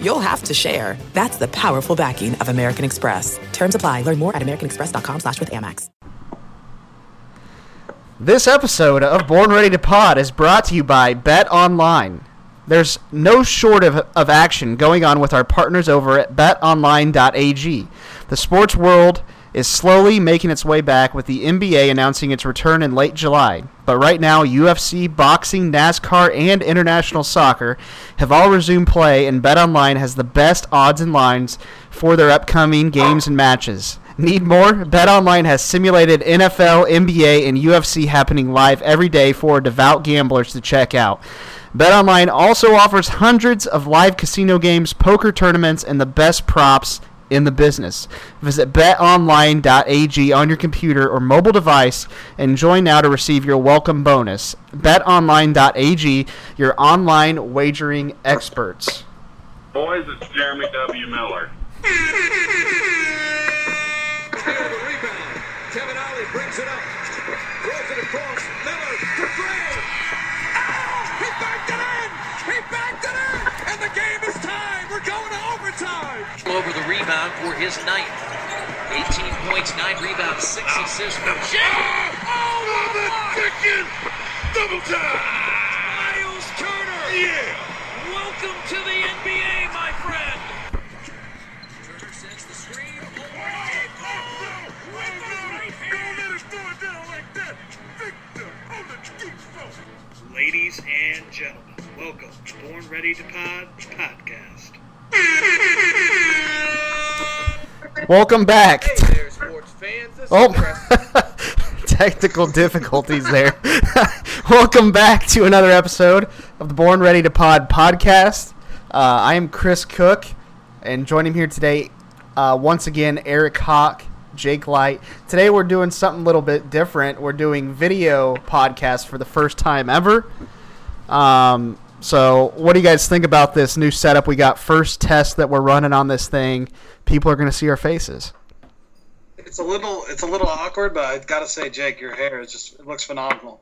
you'll have to share. That's the powerful backing of American Express. Terms apply. Learn more at americanexpress.com slash with Amex. This episode of Born Ready to Pod is brought to you by Bet Online. There's no short of, of action going on with our partners over at betonline.ag. The sports world is slowly making its way back with the NBA announcing its return in late July. But right now, UFC, boxing, NASCAR, and international soccer have all resumed play, and BetOnline has the best odds and lines for their upcoming games and matches. Need more? BetOnline has simulated NFL, NBA, and UFC happening live every day for devout gamblers to check out. BetOnline also offers hundreds of live casino games, poker tournaments, and the best props in the business. Visit betonline.ag on your computer or mobile device and join now to receive your welcome bonus. betonline.ag, your online wagering experts. Boys, it's Jeremy W. Miller. rebound for his ninth. 18 points, 9 rebounds, 6 assists for Jay. Oh, the chicken! Double time! Myles Turner! Yeah! Welcome to the NBA, my friend. Turner sets the screen. Oh, Don't let it go down like that. Victor Oladipo. Ladies and gentlemen, welcome to Born Ready to Pod Welcome back. Hey there, sports fans. This Oh, is technical difficulties there. Welcome back to another episode of the Born Ready to Pod podcast. Uh, I am Chris Cook, and joining me here today, uh, once again, Eric Hawk, Jake Light. Today we're doing something a little bit different. We're doing video podcast for the first time ever. Um, so, what do you guys think about this new setup? We got first test that we're running on this thing. People are going to see our faces. It's a little, it's a little awkward, but I've gotta say, Jake, your hair is just, it looks phenomenal.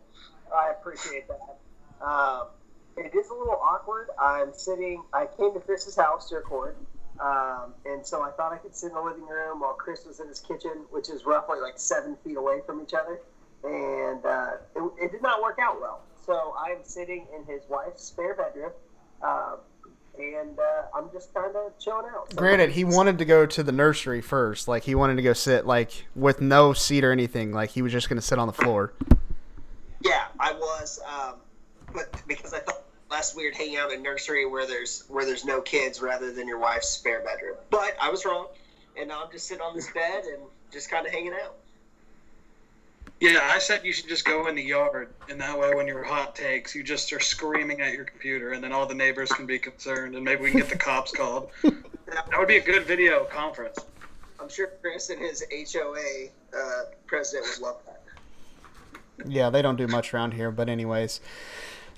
I appreciate that. Um, it is a little awkward. I'm sitting. I came to Chris's house to record, um, and so I thought I could sit in the living room while Chris was in his kitchen, which is roughly like seven feet away from each other, and uh, it, it did not work out well. So I'm sitting in his wife's spare bedroom, um, and uh, I'm just kind of chilling out. So Granted, he wanted to go to the nursery first. Like he wanted to go sit like with no seat or anything. Like he was just going to sit on the floor. Yeah, I was, um, but because I thought less weird hanging out in a nursery where there's where there's no kids rather than your wife's spare bedroom. But I was wrong, and now I'm just sitting on this bed and just kind of hanging out. Yeah, I said you should just go in the yard, and that way, when your hot takes, you just are screaming at your computer, and then all the neighbors can be concerned, and maybe we can get the cops called. That would be a good video conference. I'm sure Chris and his HOA uh, president would love that. Yeah, they don't do much around here. But anyways,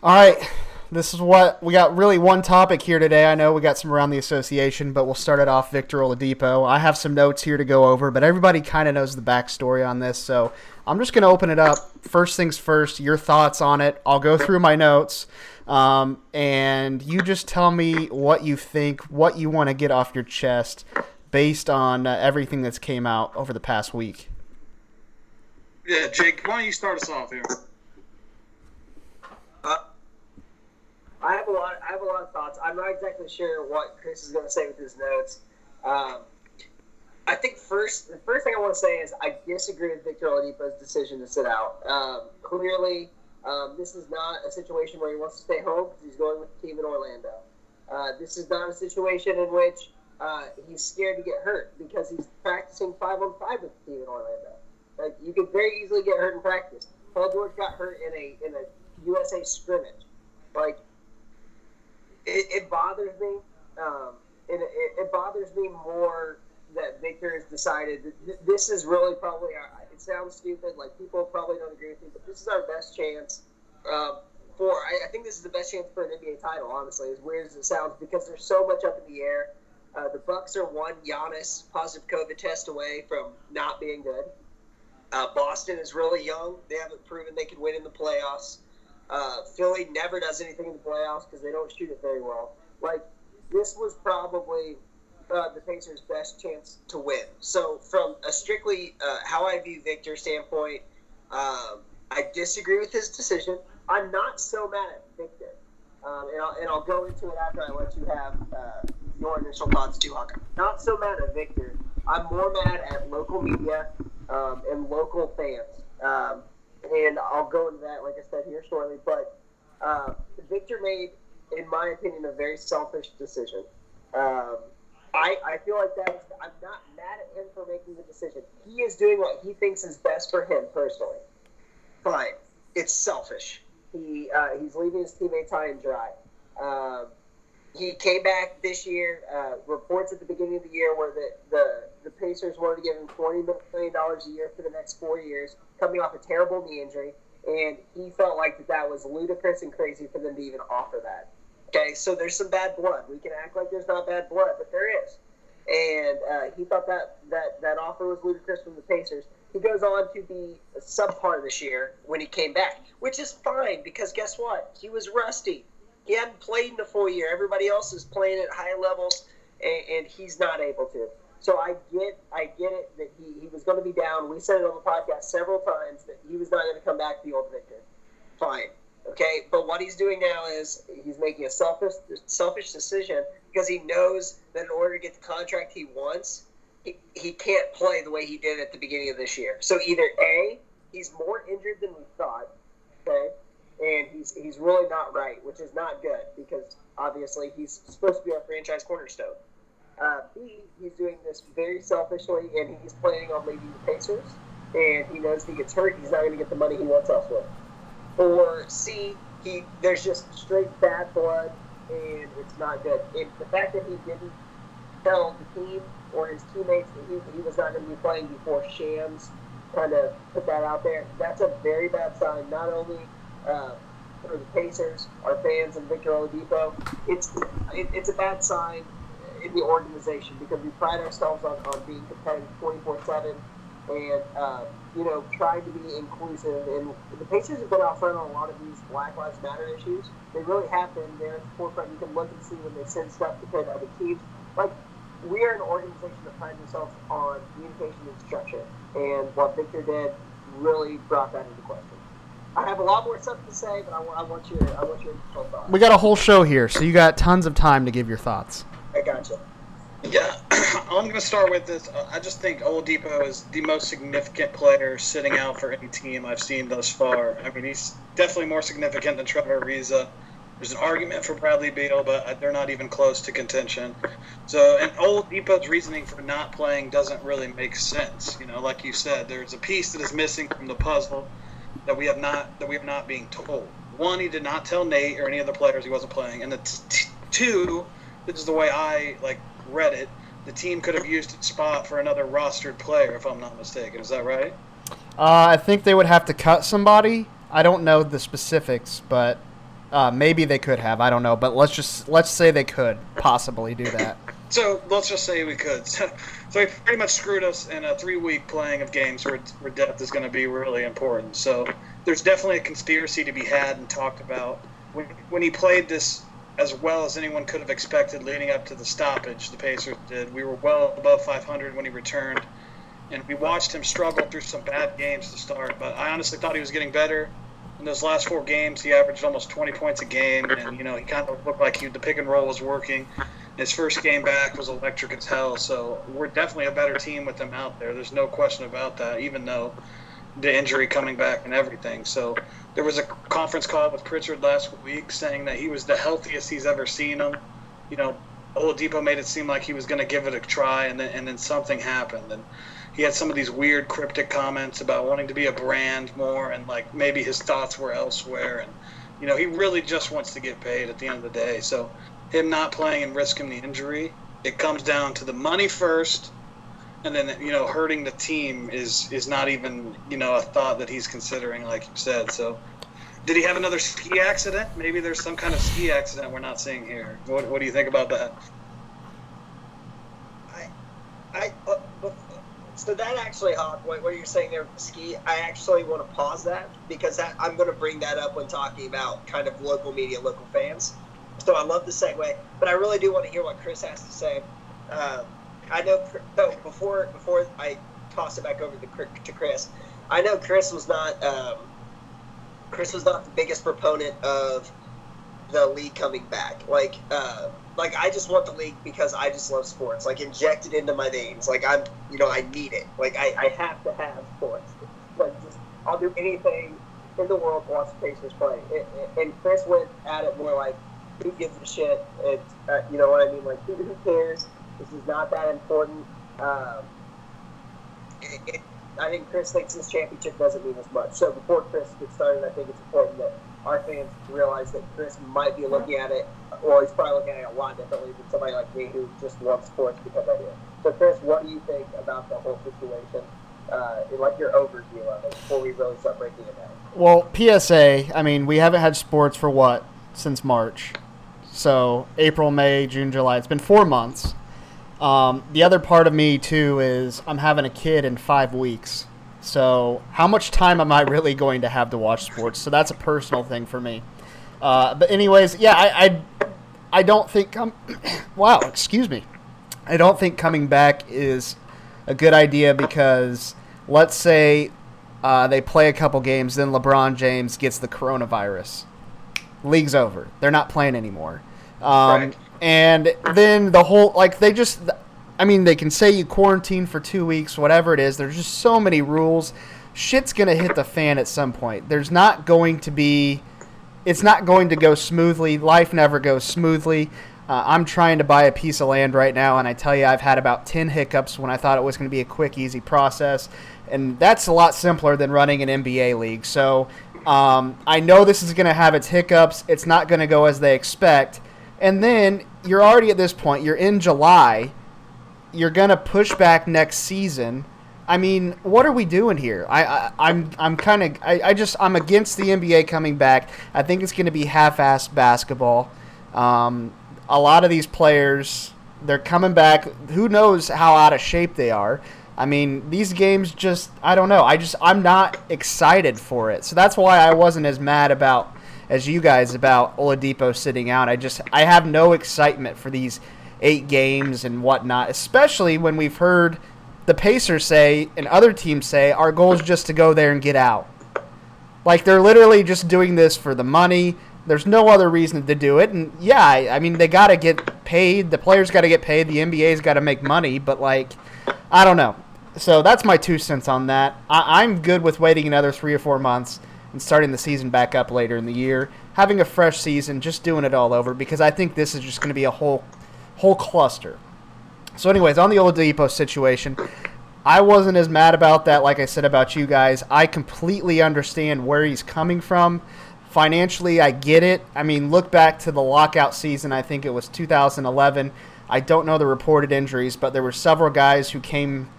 all right. This is what we got. Really, one topic here today. I know we got some around the association, but we'll start it off. Victor Oladipo. I have some notes here to go over, but everybody kind of knows the backstory on this, so I'm just going to open it up. First things first. Your thoughts on it. I'll go through my notes, um, and you just tell me what you think, what you want to get off your chest, based on uh, everything that's came out over the past week. Yeah, Jake, why don't you start us off here? Uh, I have a lot. I have a lot of thoughts. I'm not exactly sure what Chris is going to say with his notes. Um, I think first, the first thing I want to say is I disagree with Victor Oladipo's decision to sit out. Um, clearly, um, this is not a situation where he wants to stay home because he's going with the team in Orlando. Uh, this is not a situation in which uh, he's scared to get hurt because he's practicing five on five with the team in Orlando. Like you could very easily get hurt in practice. Paul George got hurt in a in a USA scrimmage. Like it, it bothers me. Um, and it, it bothers me more that Victor has decided th- this is really probably our, it sounds stupid. Like people probably don't agree with me, but this is our best chance. Um, for I, I think this is the best chance for an NBA title. Honestly, as weird as it sounds, because there's so much up in the air. Uh, the Bucks are one Giannis positive COVID test away from not being good. Uh, Boston is really young. They haven't proven they can win in the playoffs. Uh, Philly never does anything in the playoffs because they don't shoot it very well. Like this was probably uh, the Pacers' best chance to win. So, from a strictly uh, how I view Victor standpoint, um, I disagree with his decision. I'm not so mad at Victor, um, and, I'll, and I'll go into it after I let you have uh, your initial thoughts too, Hawk. Not so mad at Victor. I'm more mad at local media um, and local fans. And I'll go into that, like I said here shortly. But uh, Victor made, in my opinion, a very selfish decision. Um, I, I feel like that I'm not mad at him for making the decision. He is doing what he thinks is best for him personally. Fine. It's selfish. He uh, he's leaving his teammates high and dry. Um, he came back this year. Uh, reports at the beginning of the year were that the the Pacers wanted to give him twenty million dollars a year for the next four years, coming off a terrible knee injury, and he felt like that that was ludicrous and crazy for them to even offer that. Okay, so there's some bad blood. We can act like there's not bad blood, but there is. And uh, he thought that, that that offer was ludicrous from the Pacers. He goes on to be a subpar this year when he came back, which is fine because guess what? He was rusty. He hadn't played in a full year. Everybody else is playing at high levels, and, and he's not able to. So I get, I get it that he, he was going to be down. We said it on the podcast several times that he was not going to come back the old Victor. Fine, okay. But what he's doing now is he's making a selfish, selfish decision because he knows that in order to get the contract he wants, he, he can't play the way he did at the beginning of this year. So either a he's more injured than we thought, okay, and he's he's really not right, which is not good because obviously he's supposed to be our franchise cornerstone. Uh, B, he's doing this very selfishly, and he's planning on leaving the Pacers, and he knows if he gets hurt, he's not going to get the money he wants elsewhere. Or C, he there's just straight bad blood, and it's not good. And the fact that he didn't tell the team or his teammates that he, he was not going to be playing before Shams kind of put that out there, that's a very bad sign, not only uh, for the Pacers, our fans, and Victor Oladipo. It's it, it's a bad sign in the organization because we pride ourselves on, on being competitive 24 7 and, uh, you know, trying to be inclusive. And the Pacers have been out front on a lot of these Black Lives Matter issues. They really have been there at the forefront. You can look and see when they send stuff to other teams. Like, we are an organization that prides ourselves on communication and structure. And what Victor did really brought that into question. I have a lot more stuff to say, but I, I want your I want your thoughts. We got a whole show here, so you got tons of time to give your thoughts. I gotcha. Yeah, I'm going to start with is uh, I just think Oladipo is the most significant player sitting out for any team I've seen thus far. I mean, he's definitely more significant than Trevor Ariza. There's an argument for Bradley Beal, but they're not even close to contention. So, and Oladipo's reasoning for not playing doesn't really make sense. You know, like you said, there's a piece that is missing from the puzzle that we have not that we are not being told. One, he did not tell Nate or any of the players he wasn't playing, and t- two, this is the way I like read it. The team could have used its spot for another rostered player, if I'm not mistaken. Is that right? Uh, I think they would have to cut somebody. I don't know the specifics, but uh, maybe they could have. I don't know, but let's just let's say they could possibly do that. So let's just say we could. So, so he pretty much screwed us in a three-week playing of games where, where depth is going to be really important. So there's definitely a conspiracy to be had and talked about. When, when he played this as well as anyone could have expected leading up to the stoppage, the Pacers did. We were well above 500 when he returned, and we watched him struggle through some bad games to start. But I honestly thought he was getting better. In those last four games, he averaged almost 20 points a game, and you know he kind of looked like he, the pick and roll was working. His first game back was electric as hell, so we're definitely a better team with him out there. There's no question about that, even though the injury coming back and everything. So there was a conference call with Pritchard last week saying that he was the healthiest he's ever seen him. You know, Oladipo made it seem like he was going to give it a try, and then and then something happened, and he had some of these weird cryptic comments about wanting to be a brand more, and like maybe his thoughts were elsewhere, and you know he really just wants to get paid at the end of the day. So him not playing and risking the injury, it comes down to the money first, and then you know hurting the team is is not even you know a thought that he's considering, like you said. So, did he have another ski accident? Maybe there's some kind of ski accident we're not seeing here. What What do you think about that? I uh, but- so that actually, Hawk, what, what you're saying there ski, I actually want to pause that because that, I'm going to bring that up when talking about kind of local media, local fans. So I love the segue, but I really do want to hear what Chris has to say. Um, I know. So before before I toss it back over to Chris- I know Chris was not um, Chris was not the biggest proponent of the league coming back. Like, uh, like I just want the league because I just love sports. Like, inject it into my veins. Like, I'm, you know, I need it. Like, I, I have to have sports. Like, just I'll do anything in the world to watch the Pacers play. And Chris went at it more like, who gives a shit? It, uh, you know what I mean? Like, who cares? This is not that important. Um, it, it, I think Chris thinks this championship doesn't mean as much. So before Chris gets started, I think it's important that our fans realize that Chris might be looking at it, or he's probably looking at it a lot differently than somebody like me who just loves sports because I do. So Chris, what do you think about the whole situation? Uh, like your overview of it before we really start breaking it down. Well, PSA. I mean, we haven't had sports for what since March, so April, May, June, July. It's been four months. Um, the other part of me too is I'm having a kid in five weeks. So how much time am I really going to have to watch sports? So that's a personal thing for me. Uh, but anyways, yeah, I, I, I don't think I'm. wow, excuse me. I don't think coming back is a good idea because let's say uh, they play a couple games, then LeBron James gets the coronavirus. League's over. They're not playing anymore. Um, Right. And then the whole like they just, I mean, they can say you quarantine for two weeks, whatever it is. There's just so many rules. Shit's gonna hit the fan at some point. There's not going to be it's not going to go smoothly. Life never goes smoothly. Uh, I'm trying to buy a piece of land right now, and I tell you, I've had about 10 hiccups when I thought it was going to be a quick, easy process. And that's a lot simpler than running an NBA league. So um, I know this is going to have its hiccups. It's not going to go as they expect. And then you're already at this point, you're in July. You're going to push back next season. I mean, what are we doing here? I, I I'm I'm kind of I, I just I'm against the NBA coming back. I think it's going to be half-assed basketball. Um, a lot of these players, they're coming back. Who knows how out of shape they are? I mean, these games just I don't know. I just I'm not excited for it. So that's why I wasn't as mad about as you guys about Oladipo sitting out. I just I have no excitement for these eight games and whatnot, especially when we've heard the Pacers say and other teams say our goal is just to go there and get out. Like they're literally just doing this for the money. There's no other reason to do it. And yeah, I, I mean they got to get paid. The players got to get paid. The NBA's got to make money. But like, I don't know. So that's my two cents on that. I, I'm good with waiting another three or four months and starting the season back up later in the year, having a fresh season, just doing it all over because I think this is just going to be a whole whole cluster. So, anyways, on the Oladipo situation, I wasn't as mad about that, like I said about you guys. I completely understand where he's coming from. Financially, I get it. I mean, look back to the lockout season. I think it was 2011. I don't know the reported injuries, but there were several guys who came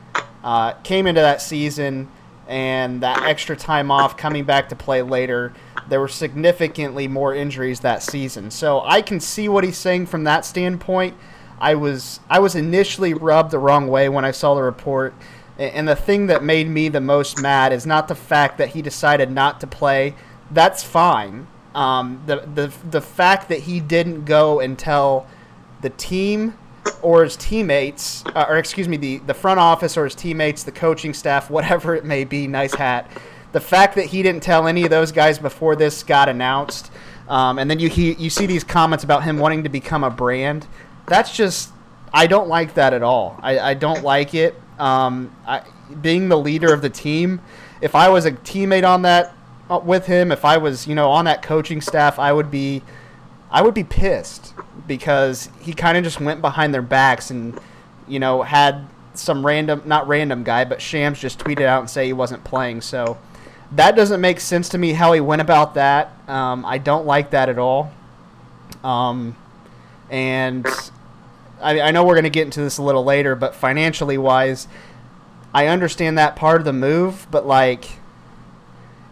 uh, came into that season and that extra time off coming back to play later. There were significantly more injuries that season, so I can see what he's saying from that standpoint. I was I was initially rubbed the wrong way when I saw the report, and the thing that made me the most mad is not the fact that he decided not to play. That's fine. Um, the the the fact that he didn't go and tell the team or his teammates, uh, or excuse me, the, the front office or his teammates, the coaching staff, whatever it may be, nice hat. The fact that he didn't tell any of those guys before this got announced, um, and then you he, you see these comments about him wanting to become a brand. That's just I don't like that at all. I, I don't like it. Um, I, being the leader of the team, if I was a teammate on that uh, with him, if I was you know on that coaching staff, I would be I would be pissed because he kind of just went behind their backs and, you know, had some random, not random guy, but Shams just tweeted out and say he wasn't playing. So that doesn't make sense to me how he went about that. Um, I don't like that at all. Um, and I, I know we're going to get into this a little later, but financially wise, I understand that part of the move, but like,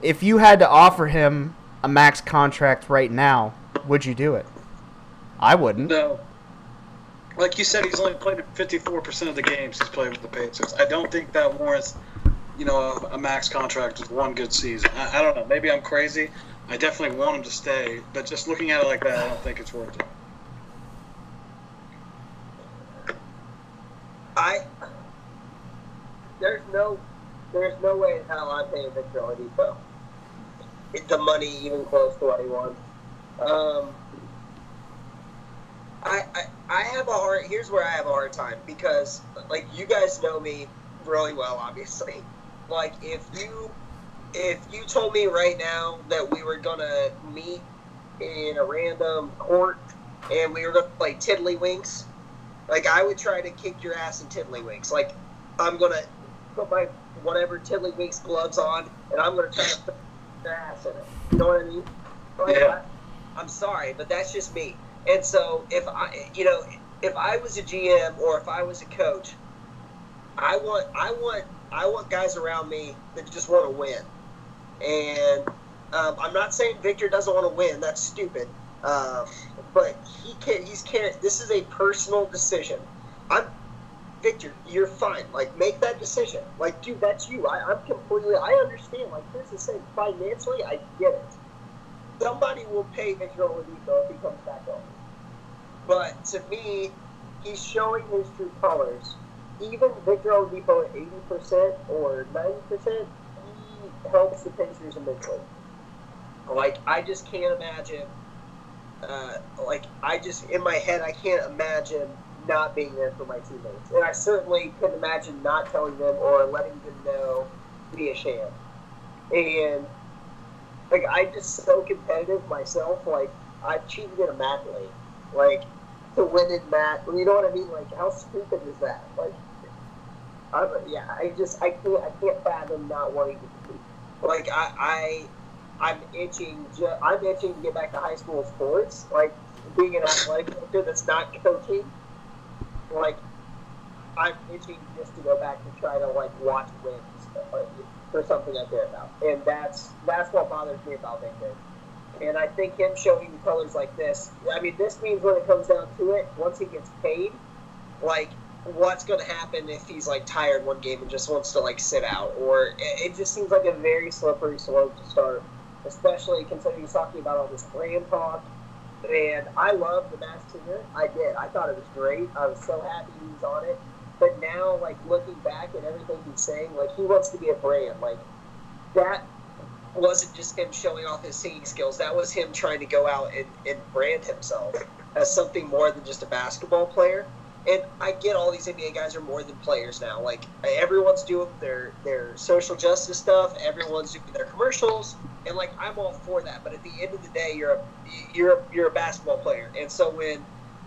if you had to offer him a max contract right now, would you do it? I wouldn't. No. Like you said, he's only played 54% of the games he's played with the Pacers. I don't think that warrants, you know, a, a max contract with one good season. I, I don't know. Maybe I'm crazy. I definitely want him to stay, but just looking at it like that, I don't think it's worth it. I there's no there's no way in hell I'm paying Victor Oladipo the money even close to what he wants. Um, I, I I have a hard here's where I have a hard time because like you guys know me really well obviously. Like if you if you told me right now that we were gonna meet in a random court and we were gonna play tiddlywinks, like I would try to kick your ass in tiddlywinks. Like I'm gonna put my whatever tiddlywinks gloves on and I'm gonna try to put your ass in it. You know what I mean? Like, Yeah. I, I'm sorry, but that's just me. And so if I, you know, if I was a GM or if I was a coach, I want, I want, I want guys around me that just want to win. And um, I'm not saying Victor doesn't want to win. That's stupid. Um, but he can't. He's can't. This is a personal decision. I'm Victor. You're fine. Like make that decision. Like dude, that's you. I, I'm completely. I understand. Like Chris is saying, financially, I get it. Somebody will pay Victor Oladipo if he comes back over. But to me, he's showing his true colors. Even Victor Oladipo at eighty percent or ninety percent, he helps the Pacers immensely. Like I just can't imagine. Uh, like I just in my head, I can't imagine not being there for my teammates, and I certainly couldn't imagine not telling them or letting them know to be a sham. And like I'm just so competitive myself. Like I've cheated in a mat league, like to win in mat. You know what I mean? Like how stupid is that? Like, I'm, yeah, I just I can't I can't fathom not wanting to compete. Like I I I'm itching. Ju- I'm itching to get back to high school sports. Like being an athletic director that's not coaching. Like I'm itching just to go back and try to like watch wins like, for something I care about, and that's that's what bothers me about Victor. And I think him showing the colors like this. I mean, this means when it comes down to it, once he gets paid, like what's going to happen if he's like tired one game and just wants to like sit out, or it, it just seems like a very slippery slope to start. Especially considering he's talking about all this brand talk. And I love the Masked Singer. I did. I thought it was great. I was so happy he was on it. But now, like looking back at everything he's saying, like he wants to be a brand. Like that wasn't just him showing off his singing skills. That was him trying to go out and, and brand himself as something more than just a basketball player. And I get all these NBA guys are more than players now. Like everyone's doing their their social justice stuff. Everyone's doing their commercials, and like I'm all for that. But at the end of the day, you're a you're a, you're a basketball player. And so when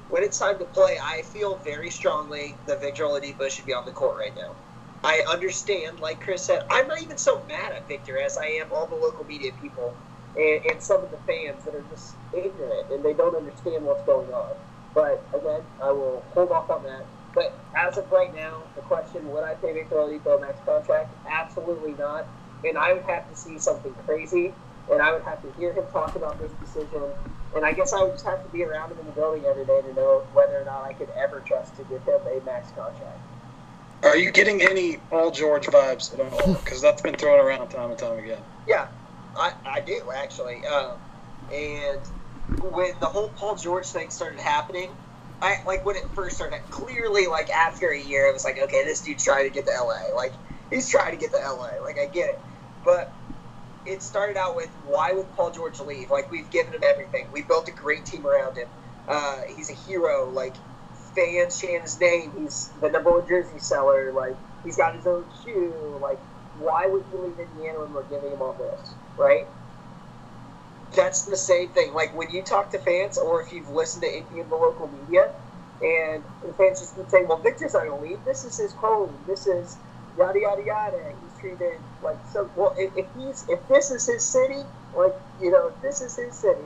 when it's time to play, I feel very strongly that Victor Oladipo should be on the court right now. I understand, like Chris said, I'm not even so mad at Victor as I am all the local media people and, and some of the fans that are just ignorant and they don't understand what's going on. But again, I will hold off on that. But as of right now, the question, would I pay Victor Oladipo a max contract? Absolutely not. And I would have to see something crazy, and I would have to hear him talk about this decision. And I guess I would just have to be around him in the building every day to know whether or not I could ever trust to give him a max contract. Are you getting any Paul George vibes at all? Because that's been thrown around time and time again. Yeah, I, I do actually. Um, and when the whole Paul George thing started happening, I like when it first started. Clearly, like after a year, it was like, okay, this dude's trying to get to LA. Like he's trying to get to LA. Like I get it, but it started out with why would Paul George leave? Like we've given him everything. We built a great team around him. Uh, he's a hero. Like fans chant his name. He's the number one jersey seller. Like he's got his own shoe. Like why would he leave Indiana when we're giving him all this, right? That's the same thing. Like when you talk to fans, or if you've listened to any of the local media, and the fans just keep saying, "Well, Victor's not going to leave. This is his home. This is yada yada yada." Treated like so. Well, if, if he's if this is his city, like you know, if this is his city,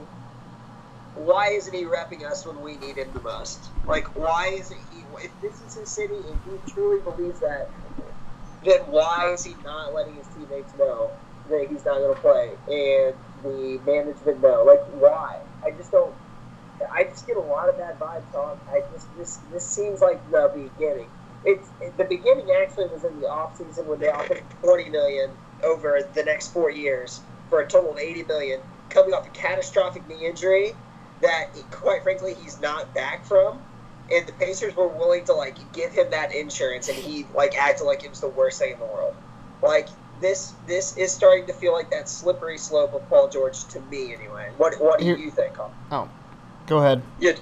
why isn't he repping us when we need him the most? Like, why isn't he? If this is his city, and he truly believes that, then why is he not letting his teammates know that he's not going to play and the management know? Like, why? I just don't. I just get a lot of bad vibes on. I just this this seems like the beginning. It's the beginning actually was in the off season when they offered twenty million over the next four years for a total of eighty million, coming off a catastrophic knee injury that, quite frankly, he's not back from. And the Pacers were willing to like give him that insurance, and he like acted like it was the worst thing in the world. Like this, this is starting to feel like that slippery slope of Paul George to me, anyway. What What do Here- you think? Colin? Oh, go ahead. Yeah.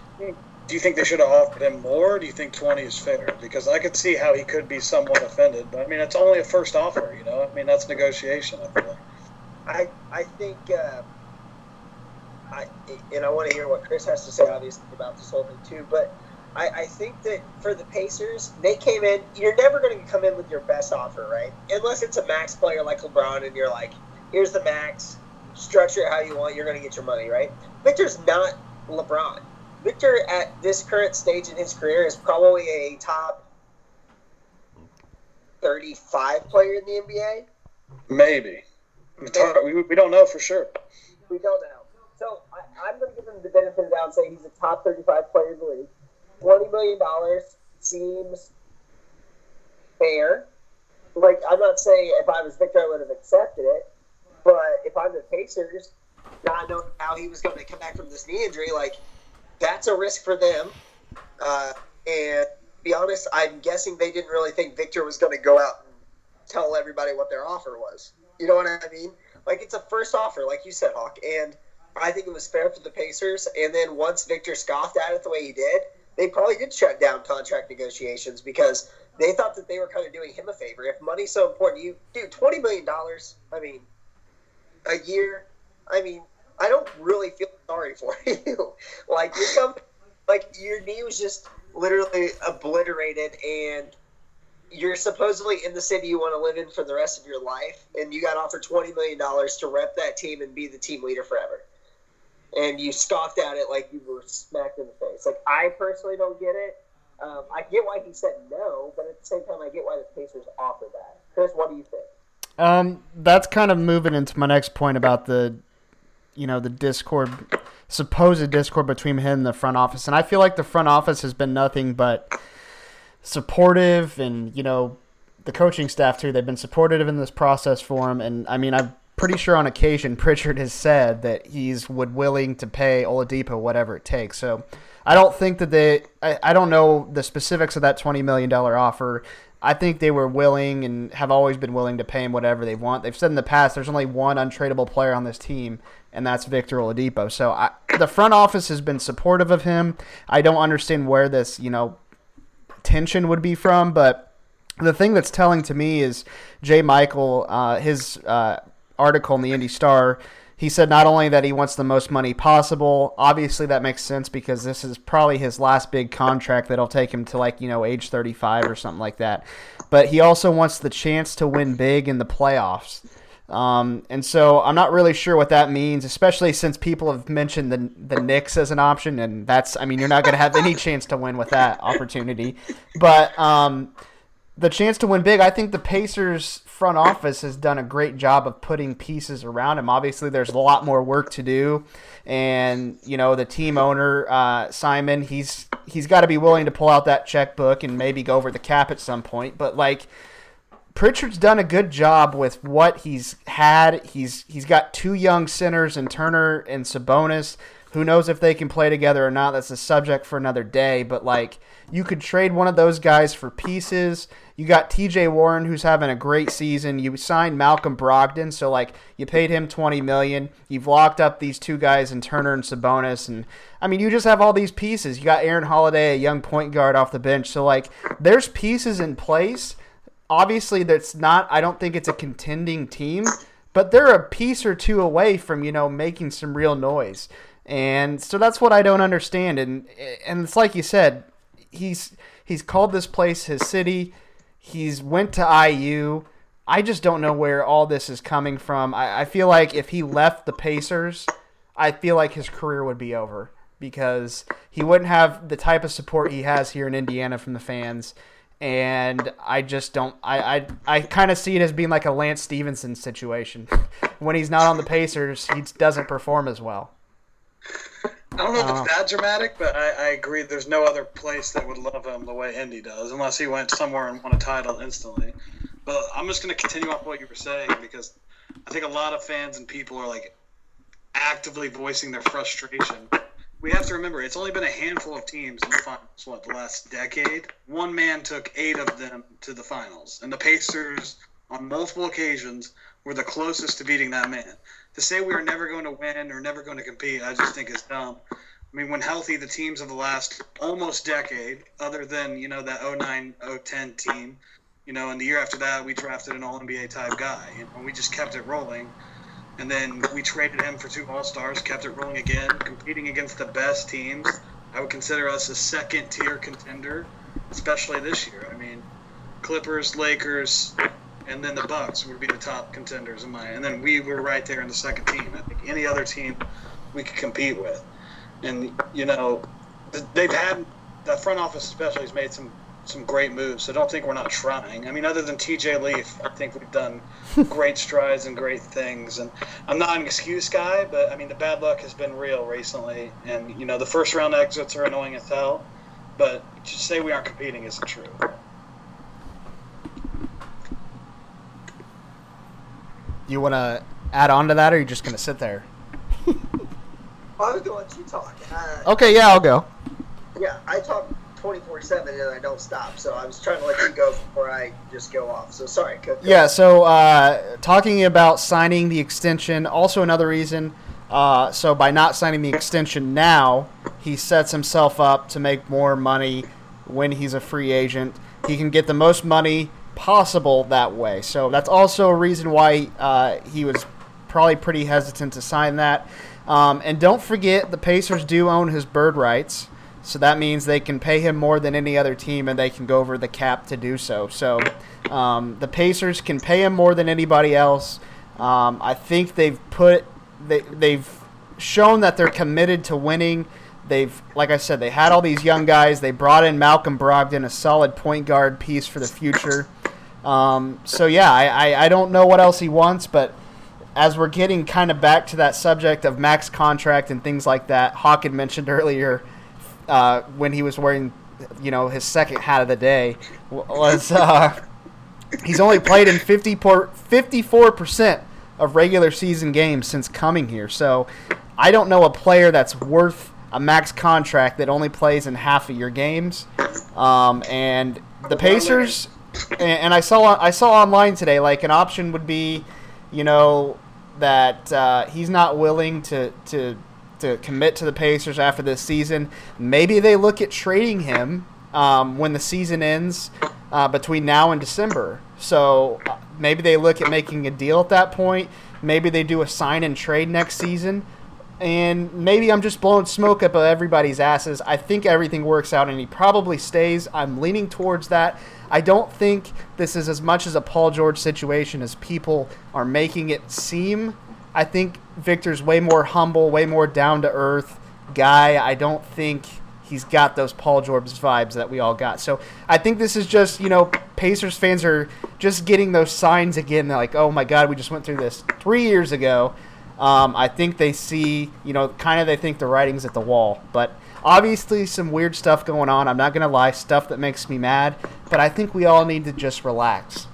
Do you think they should have offered him more? Or do you think twenty is fair? Because I could see how he could be somewhat offended, but I mean, it's only a first offer. You know, I mean, that's negotiation. I feel like. I I think, uh, I and I want to hear what Chris has to say, obviously, about this whole thing too. But I, I think that for the Pacers, they came in. You're never going to come in with your best offer, right? Unless it's a max player like LeBron, and you're like, here's the max, structure it how you want. You're going to get your money, right? Victor's not LeBron. Victor, at this current stage in his career, is probably a top 35 player in the NBA. Maybe. We, we don't know for sure. We don't know. So I, I'm going to give him the benefit of the doubt and say he's a top 35 player in the league. $20 million seems fair. Like, I'm not saying if I was Victor, I would have accepted it. But if I'm the Pacers, not knowing how he was going to come back from this knee injury, like, that's a risk for them. Uh, and be honest, I'm guessing they didn't really think Victor was going to go out and tell everybody what their offer was. You know what I mean? Like it's a first offer, like you said, Hawk, and I think it was fair for the Pacers. And then once Victor scoffed at it the way he did, they probably did shut down contract negotiations because they thought that they were kind of doing him a favor. If money's so important, you do twenty million dollars. I mean, a year. I mean, I don't really feel sorry for you. like you come, like your knee was just literally obliterated, and you're supposedly in the city you want to live in for the rest of your life, and you got offered twenty million dollars to rep that team and be the team leader forever. And you scoffed at it like you were smacked in the face. Like I personally don't get it. Um, I get why he said no, but at the same time, I get why the Pacers offered that. Chris, what do you think? Um, that's kind of moving into my next point about the, you know, the discord, supposed discord between him and the front office, and I feel like the front office has been nothing but supportive, and you know, the coaching staff too. They've been supportive in this process for him, and I mean, I'm pretty sure on occasion Pritchard has said that he's would willing to pay Oladipo whatever it takes. So. I don't think that they. I, I don't know the specifics of that twenty million dollar offer. I think they were willing and have always been willing to pay him whatever they want. They've said in the past there's only one untradeable player on this team, and that's Victor Oladipo. So I, the front office has been supportive of him. I don't understand where this you know tension would be from, but the thing that's telling to me is J. Michael, uh, his uh, article in the Indy Star. He said not only that he wants the most money possible, obviously that makes sense because this is probably his last big contract that'll take him to like, you know, age 35 or something like that. But he also wants the chance to win big in the playoffs. Um, and so I'm not really sure what that means, especially since people have mentioned the the Knicks as an option, and that's I mean you're not going to have any chance to win with that opportunity. But um, the chance to win big, I think the Pacers front office has done a great job of putting pieces around him. Obviously, there's a lot more work to do, and you know the team owner uh, Simon, he's he's got to be willing to pull out that checkbook and maybe go over the cap at some point. But like Pritchard's done a good job with what he's had. He's he's got two young centers in Turner and Sabonis. Who knows if they can play together or not? That's a subject for another day. But like, you could trade one of those guys for pieces. You got T.J. Warren, who's having a great season. You signed Malcolm Brogdon, so like, you paid him twenty million. You've locked up these two guys in Turner and Sabonis, and I mean, you just have all these pieces. You got Aaron Holiday, a young point guard off the bench. So like, there's pieces in place. Obviously, that's not. I don't think it's a contending team, but they're a piece or two away from you know making some real noise. And so that's what I don't understand. And and it's like you said, he's he's called this place his city. He's went to IU. I just don't know where all this is coming from. I, I feel like if he left the Pacers, I feel like his career would be over because he wouldn't have the type of support he has here in Indiana from the fans. And I just don't. I I, I kind of see it as being like a Lance Stephenson situation. when he's not on the Pacers, he doesn't perform as well. I don't know if Uh, it's that dramatic, but I, I agree. There's no other place that would love him the way Indy does, unless he went somewhere and won a title instantly. But I'm just going to continue off what you were saying because I think a lot of fans and people are like actively voicing their frustration. We have to remember it's only been a handful of teams in the finals. What the last decade? One man took eight of them to the finals, and the Pacers on multiple occasions were the closest to beating that man. To say we are never going to win or never going to compete, I just think is dumb. I mean, when healthy, the teams of the last almost decade, other than you know that 09 010 team, you know, and the year after that, we drafted an All NBA type guy, and we just kept it rolling. And then we traded him for two All Stars, kept it rolling again, competing against the best teams. I would consider us a second tier contender, especially this year. I mean, Clippers, Lakers, and then the Bucks would be the top contenders in my. And then we were right there in the second team. I think any other team we could compete with. And you know, they've had the front office especially has made some some great moves. So don't think we're not trying. I mean, other than T.J. Leaf, I think we've done great strides and great things. And I'm not an excuse guy, but I mean the bad luck has been real recently. And you know, the first round exits are annoying as hell. But to say we aren't competing isn't true. You want to add on to that, or are you just going to sit there? I was going to talk. Uh, Okay, yeah, I'll go. Yeah, I talk 24 7 and I don't stop, so I was trying to let you go before I just go off. So sorry, Cook. Yeah, so uh, talking about signing the extension, also another reason. Uh, so by not signing the extension now, he sets himself up to make more money when he's a free agent. He can get the most money possible that way. So that's also a reason why uh, he was probably pretty hesitant to sign that. Um, and don't forget, the Pacers do own his bird rights. So that means they can pay him more than any other team, and they can go over the cap to do so. So um, the Pacers can pay him more than anybody else. Um, I think they've put they they've shown that they're committed to winning. They've, like I said, they had all these young guys. They brought in Malcolm Brogdon, a solid point guard piece for the future. Um, so yeah, I, I, I don't know what else he wants, but as we're getting kind of back to that subject of max contract and things like that, Hawk had mentioned earlier uh, when he was wearing, you know, his second hat of the day was uh, he's only played in 54 percent of regular season games since coming here. So I don't know a player that's worth a max contract that only plays in half of your games. Um, and the Pacers, and, I saw I saw online today like an option would be, you know, that uh, he's not willing to to to commit to the Pacers after this season. Maybe they look at trading him um, when the season ends uh, between now and December. So uh, maybe they look at making a deal at that point. Maybe they do a sign and trade next season. And maybe I'm just blowing smoke up everybody's asses. I think everything works out and he probably stays. I'm leaning towards that. I don't think this is as much as a Paul George situation as people are making it seem. I think Victor's way more humble, way more down to earth guy. I don't think he's got those Paul George vibes that we all got. So I think this is just, you know, Pacers fans are just getting those signs again. They're like, oh my God, we just went through this three years ago. Um, I think they see, you know, kind of they think the writing's at the wall. But obviously, some weird stuff going on. I'm not going to lie, stuff that makes me mad. But I think we all need to just relax.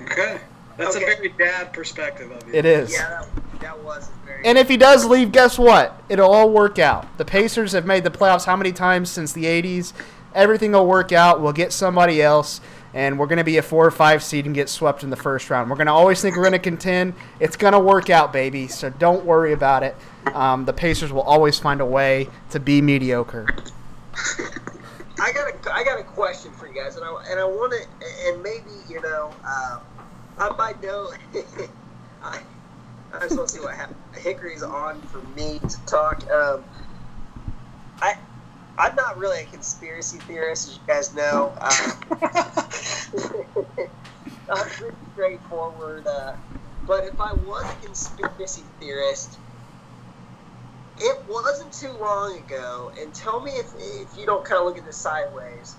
Okay. That's Okay. a very dad perspective of you. It is. Yeah, that, that was very. And if he does leave, guess what? It'll all work out. The Pacers have made the playoffs how many times since the 80s? Everything will work out. We'll get somebody else, and we're going to be a four or five seed and get swept in the first round. We're going to always think we're going to contend. It's going to work out, baby. So don't worry about it. Um, the Pacers will always find a way to be mediocre. I got a, I got a question for you guys, and I and I want to, and maybe you know, um, I might know. I, I just want to see what happens. Hickory's on for me to talk. Um, I I'm not really a conspiracy theorist, as you guys know. Um, I'm pretty straightforward. Uh, but if I was a conspiracy theorist, it wasn't too long ago, and tell me if, if you don't kind of look at this sideways.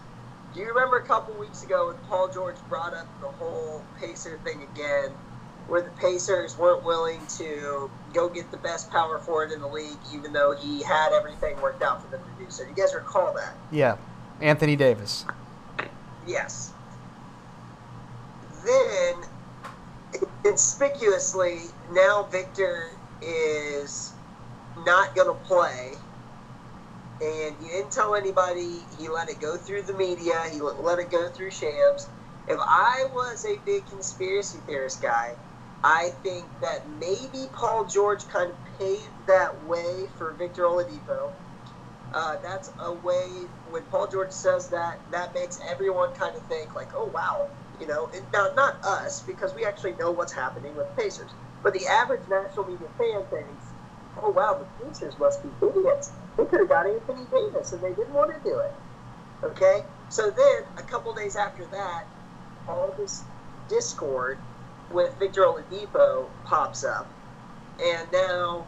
Do you remember a couple weeks ago when Paul George brought up the whole Pacer thing again, where the Pacers weren't willing to go get the best power forward in the league, even though he had everything worked out for them to do so? Do you guys recall that? Yeah, Anthony Davis. Yes. Then, conspicuously, now Victor is not going to play. And he didn't tell anybody. He let it go through the media. He let it go through Shams. If I was a big conspiracy theorist guy, I think that maybe Paul George kind of paved that way for Victor Oladipo. Uh, that's a way when Paul George says that, that makes everyone kind of think like, oh wow, you know. And now not us because we actually know what's happening with the Pacers, but the average national media fan thinks, oh wow, the Pacers must be idiots. They could have got Anthony Davis and they didn't want to do it. Okay, so then a couple days after that, all this discord with Victor Oladipo pops up, and now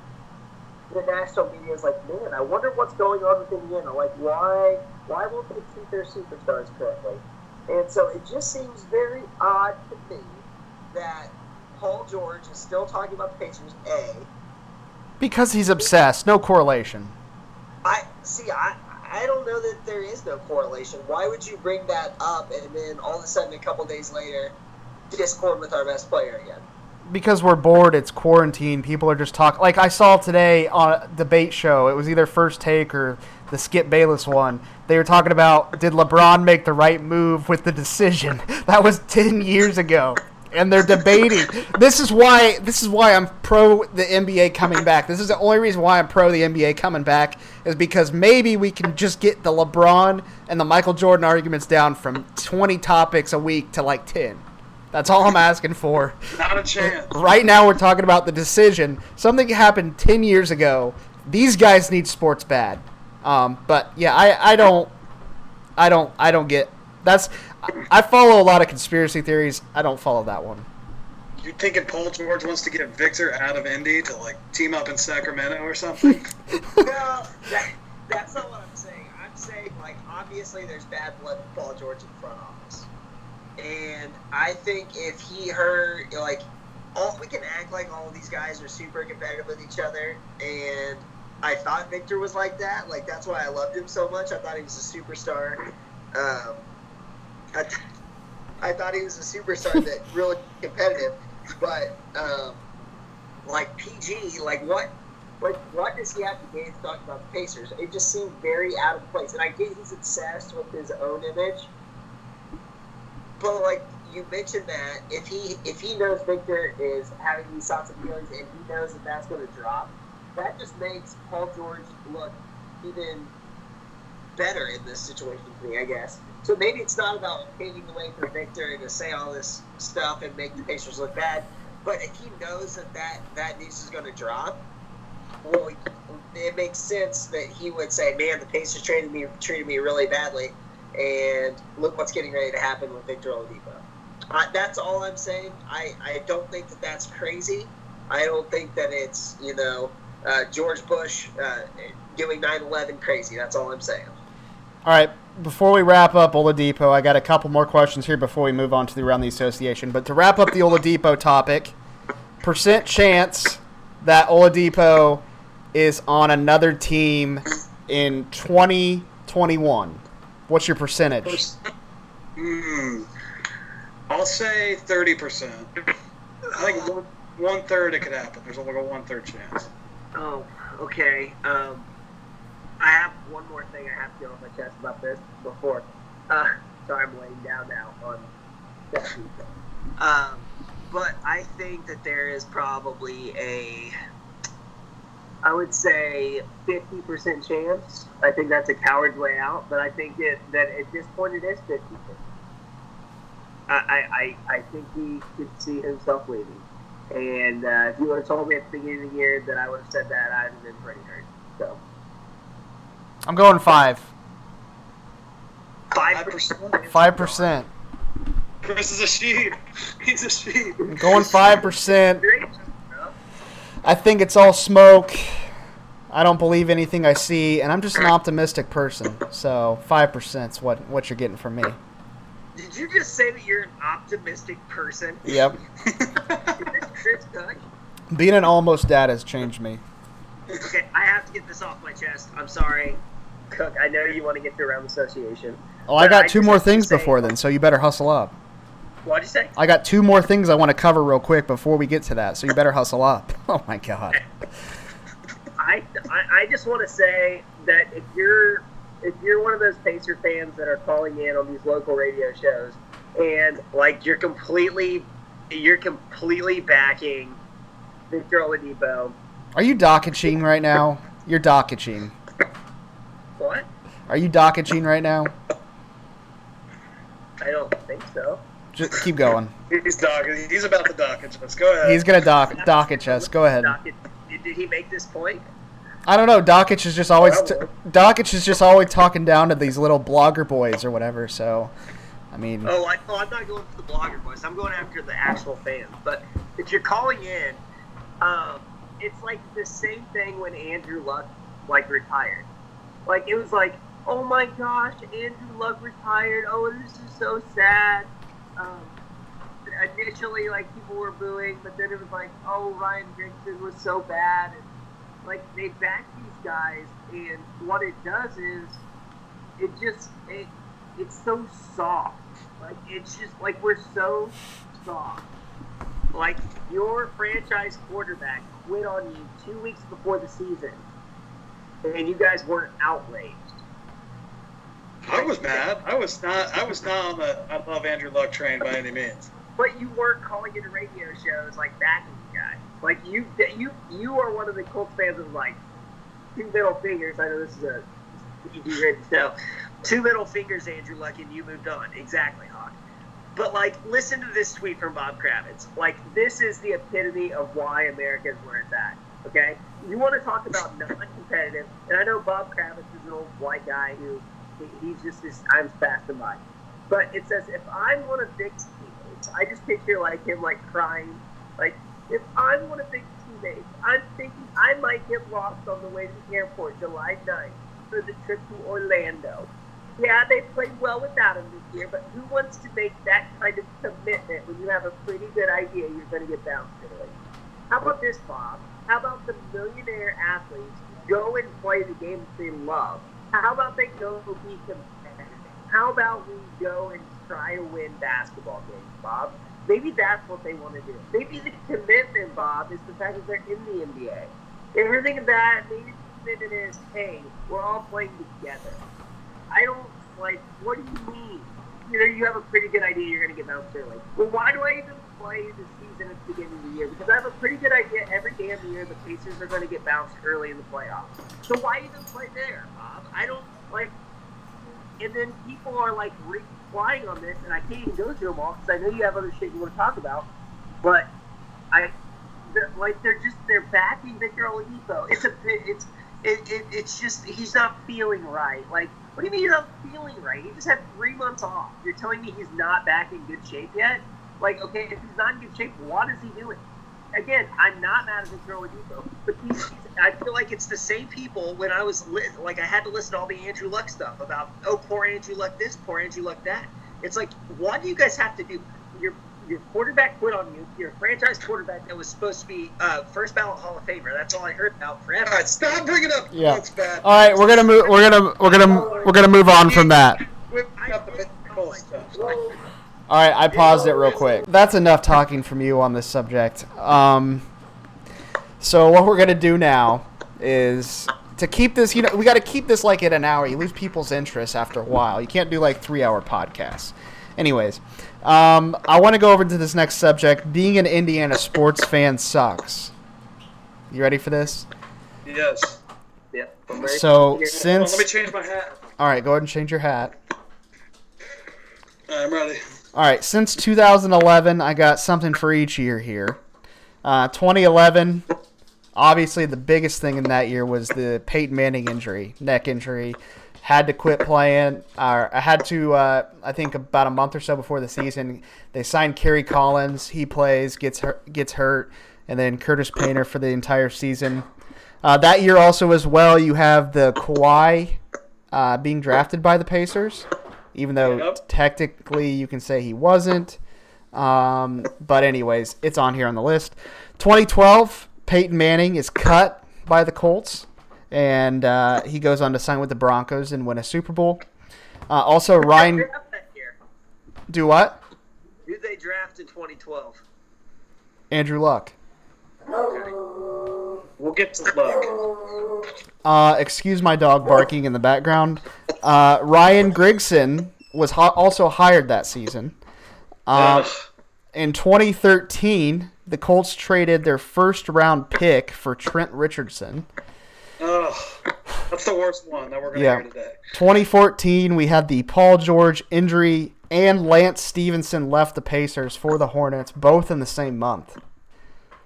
the national media is like, man, I wonder what's going on with Indiana. Like, why why won't they treat their superstars correctly? And so it just seems very odd to me that Paul George is still talking about the Pacers. A, Because he's obsessed. No correlation. I see. I I don't know that there is no correlation. Why would you bring that up and then all of a sudden a couple days later discord with our best player again? Because we're bored, it's quarantine. People are just talking. Like I saw today on a debate show, it was either First Take or the Skip Bayless one. They were talking about did LeBron make the right move with the decision? That was ten years ago, and they're debating. This is why. This is why I'm pro the NBA coming back. This is the only reason why I'm pro the NBA coming back is because maybe we can just get the LeBron and the Michael Jordan arguments down from 20 topics a week to like 10. That's all I'm asking for. Not a chance. Right now, we're talking about the decision. Something happened 10 years ago. These guys need sports bad. Um, but yeah, I, I don't, I don't, I don't get. That's. I follow a lot of conspiracy theories. I don't follow that one. You thinking Paul George wants to get Victor out of Indy to like team up in Sacramento or something? no, that, that's not what I'm saying. I'm saying like obviously there's bad blood with Paul George in front office, and I think if he heard like all we can act like all of these guys are super competitive with each other, and I thought Victor was like that. Like that's why I loved him so much. I thought he was a superstar. Um, I, th- I thought he was a superstar that really competitive, but um, like PG, like what, what, what does he have to gain to talk about the Pacers? It just seemed very out of place, and I get he's obsessed with his own image, but like you mentioned that if he if he knows Victor is having these thoughts and feelings, and he knows that that's going to drop, that just makes Paul George look even better in this situation for me, I guess. So maybe it's not about paving the way for Victor to say all this stuff and make the Pacers look bad, but if he knows that that, that news is going to drop, well, it makes sense that he would say, "Man, the Pacers treated me treated me really badly, and look what's getting ready to happen with Victor Oladipo." Uh, that's all I'm saying. I, I don't think that that's crazy. I don't think that it's you know uh, George Bush uh, doing 9/11 crazy. That's all I'm saying. All right. Before we wrap up Oladipo, I got a couple more questions here before we move on to the around the association. But to wrap up the Oladipo topic, percent chance that Oladipo is on another team in 2021. What's your percentage? Hmm. I'll say thirty percent. I think one, one third it could happen. There's only a one third chance. Oh, okay. Um, I have one more thing I have to get off my chest about this before. Uh, sorry, I'm laying down now on that. Um, but I think that there is probably a, I would say, 50% chance. I think that's a coward's way out, but I think that, that at this point it is 50%. I, I, I think he could see himself leaving. And uh, if you would have told me at the beginning of the year that I would have said that, I'd have been pretty hurt. I'm going five. five percent. Five percent. Chris is a sheep. He's a sheep. Going five percent. I think it's all smoke. I don't believe anything I see, and I'm just an optimistic person. So five percent's what what you're getting from me. Did you just say that you're an optimistic person? Yep. Is this Chris Cook? Being an almost dad has changed me. Okay, I have to get this off my chest. I'm sorry, Cook. I know you want to get through Realm Association. Oh, I got two more things say- before then, so you better hustle up. What'd you say? I got two more things I want to cover real quick before we get to that, so you better hustle up. Oh my god. I, I, I just want to say that if you're if you're one of those Pacer fans that are calling in on these local radio shows and like you're completely you're completely backing Victor Oladipo. Are you docketching right now? You're docketching. What? Are you docketching right now? I don't think so. Just keep going. He's dock. He's about to docket. Let's go ahead. He's gonna dock docketch us. Go ahead. Did, did he make this point? I don't know. Dakich is just always t- Dakich is just always talking down to these little blogger boys or whatever. So, I mean, Oh, I, oh, I'm not going for the blogger boys. I'm going after the actual fans. But if you're calling in, um, it's like the same thing when Andrew Luck like retired. Like it was like, oh my gosh, Andrew Luck retired. Oh, this is so sad. Um, initially, like people were booing, but then it was like, oh, Ryan Grigson was so bad, and like they back these guys, and what it does is, it just it it's so soft. Like it's just like we're so soft. Like your franchise quarterback quit on you two weeks before the season, and you guys weren't outraged. I was mad. I was not. I was not on the I love Andrew Luck train by any means. But you weren't calling into radio shows like backing the guy. Like you, you, you are one of the Colts fans of like two middle fingers. I know this is a PG rated show. Two middle fingers, Andrew Luck, and you moved on. Exactly, Hawk. But like, listen to this tweet from Bob Kravitz. Like, this is the epitome of why America is where it's at. Okay, you want to talk about non-competitive, and I know Bob Kravitz is an old white guy who he- he's just his time's passing by. But it says if I'm one of Vic's teammates, I just picture like him like crying. Like if I'm one of Vic's teammates, I'm thinking I might get lost on the way to the airport July 9th for the trip to Orlando. Yeah, they played well without him this year, but who wants to make that kind of commitment when you have a pretty good idea you're going to get bounced early? How about this, Bob? How about the millionaire athletes go and play the games they love? How about they go be competitive? How about we go and try to win basketball games, Bob? Maybe that's what they want to do. Maybe the commitment, Bob, is the fact that they're in the NBA. If you're thinking that, maybe the commitment is, hey, we're all playing together. I don't like. What do you mean? You know, you have a pretty good idea you're going to get bounced early. Well, why do I even play the at the beginning of the year? Because I have a pretty good idea every damn year the Pacers are going to get bounced early in the playoffs. So why even play there, Bob? I don't like. And then people are like replying on this, and I can't even go through them all because I know you have other shit you want to talk about. But I, they're, like, they're just they're backing Victor Oladipo. It's a. It's it, it, it's just he's not feeling right. Like, what do you mean he's not feeling right? He just had three months off. You're telling me he's not back in good shape yet? Like, okay, if he's not in good shape, what is he doing? Again, I'm not mad at Victor Oladipo, but these, these, I feel like it's the same people when I was li- like I had to listen to all the Andrew Luck stuff about oh poor Andrew Luck this, poor Andrew Luck that. It's like what do you guys have to do? Your your quarterback quit on you. Your franchise quarterback that was supposed to be uh, first ballot Hall of Famer. That's all I heard about forever. All right, stop bringing up Yeah. Luck's bad. all right, we're gonna move. We're gonna we're gonna we're gonna move on from that. Whip up the Vic Cole stuff. All right, I paused it real quick. That's enough talking from you on this subject. Um, so what we're gonna do now is to keep this. You know, we got to keep this like at an hour. You lose people's interest after a while. You can't do like three-hour podcasts. Anyways, um, I want to go over to this next subject. Being an Indiana sports fan sucks. You ready for this? Yes. Yeah. So since let me change my hat. all right, go ahead and change your hat. I'm ready. All right, since 2011, I got something for each year here. Uh, 2011, obviously the biggest thing in that year was the Peyton Manning injury, neck injury. Had to quit playing. Or I had to. Uh, I think about a month or so before the season, they signed Kerry Collins. He plays, gets hurt, gets hurt, and then Curtis Painter for the entire season. Uh, that year also as well, you have the Kawhi uh, being drafted by the Pacers, even though Yep. technically you can say he wasn't. Um, but anyways, it's on here on the list. 2012, Peyton Manning is cut by the Colts, and uh, he goes on to sign with the Broncos and win a Super Bowl. Uh, also, Ryan, Draft that year. do what? Who they draft in 2012? Andrew Luck. We'll get to luck. Uh, excuse my dog barking in the background. Uh, Ryan Grigson was ho- also hired that season. Uh, in 2013, the Colts traded their first round pick for Trent Richardson. Ugh. That's the worst one that we're gonna Yeah. hear today. 2014, we had the Paul George injury, and Lance Stephenson left the Pacers for the Hornets, both in the same month.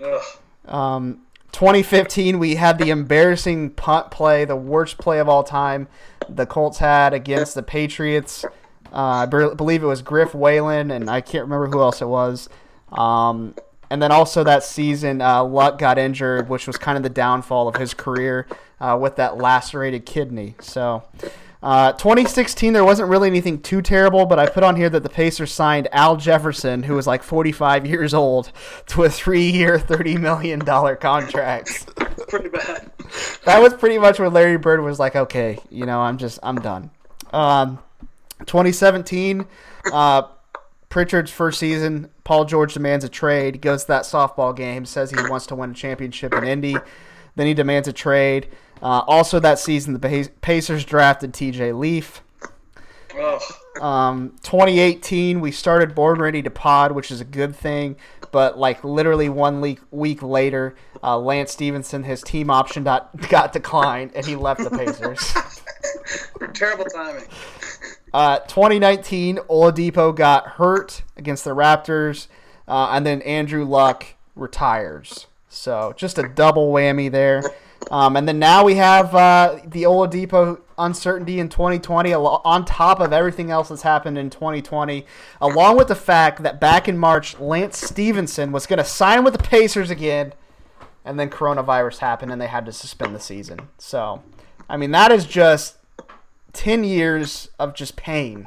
Ugh. Um, 2015, we had the embarrassing punt play, the worst play of all time. The Colts had against the Patriots. Uh, I believe it was Griff Whalen, and I can't remember who else it was. Um, and then also that season, uh, Luck got injured, which was kind of the downfall of his career uh, with that lacerated kidney. So, uh, 2016, there wasn't really anything too terrible, but I put on here that the Pacers signed Al Jefferson, who was like 45 years old, to a three-year, $30 million contract. Pretty bad. that was pretty much where Larry Bird was like, okay, you know, I'm just, I'm done. Um, 2017, uh, Pritchard's first season, Paul George demands a trade, goes to that softball game, says he wants to win a championship in Indy. Then he demands a trade. Uh, also, that season, the Pacers drafted TJ Leaf. Um, 2018, we started Born Ready to Pod, which is a good thing. But like literally one week week later, uh, Lance Stephenson, his team option got, got declined, and he left the Pacers. Terrible timing. Uh, 2019, Oladipo got hurt against the Raptors, uh, and then Andrew Luck retires. So just a double whammy there. Um, and then now we have uh, the Oladipo uncertainty in 2020 on top of everything else that's happened in 2020, along with the fact that back in March, Lance Stephenson was going to sign with the Pacers again, and then coronavirus happened and they had to suspend the season. So, I mean, that is just 10 years of just pain.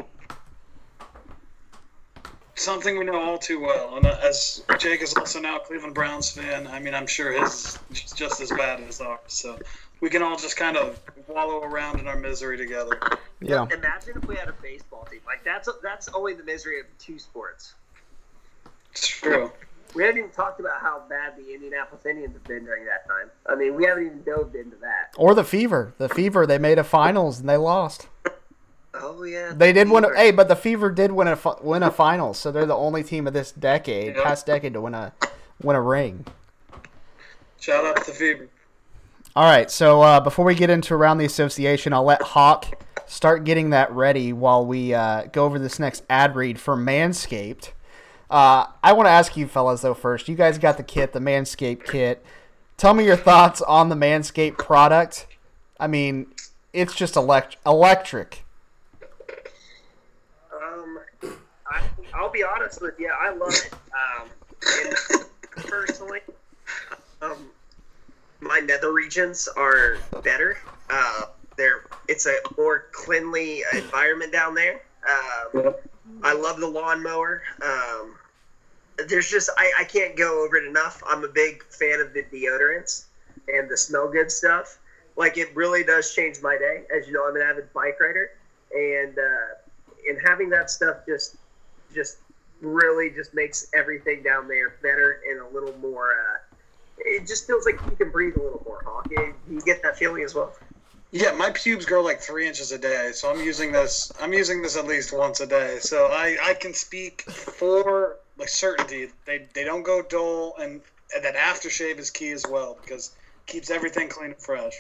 Something we know all too well. And uh, as Jake is also now a Cleveland Browns fan, I mean, I'm sure his is just as bad as ours. So we can all just kind of wallow around in our misery together. Yeah. Imagine if we had a baseball team. Like that's that's only the misery of two sports. It's true. We haven't even talked about how bad the Indianapolis Indians have been during that time. I mean, we haven't even dove into that. Or the Fever. The Fever, they made a finals and they lost. Oh yeah, They did win a, hey, but the Fever did win a win a finals, so they're the only team of this decade, Yeah. past decade, to win a win a ring. Shout out to the Fever. All right, so uh, before we get into around the association, I'll let Hawk start getting that ready while we uh, go over this next ad read for Manscaped. Uh, I want to ask you fellas though first. You guys got the kit, the Manscaped kit. Tell me your thoughts on the Manscaped product. I mean, it's just elect- electric. Um, I, I'll be honest with you, I love it. Um, and personally, um, my nether regions are better. Uh, they're it's a more cleanly environment down there. Um, I love the lawnmower. Um, there's just I, I can't go over it enough. I'm a big fan of the deodorants and the smell good stuff. Like it really does change my day. As you know, I'm an avid bike rider, and uh, and having that stuff just just really just makes everything down there better and a little more. Uh, it just feels like you can breathe a little more. You get that feeling as well. Yeah, my pubes grow like three inches a day, so I'm using this. I'm using this at least once a day, so I, I can speak for like certainty. They they don't go dull, and, and that aftershave is key as well because keeps everything clean and fresh.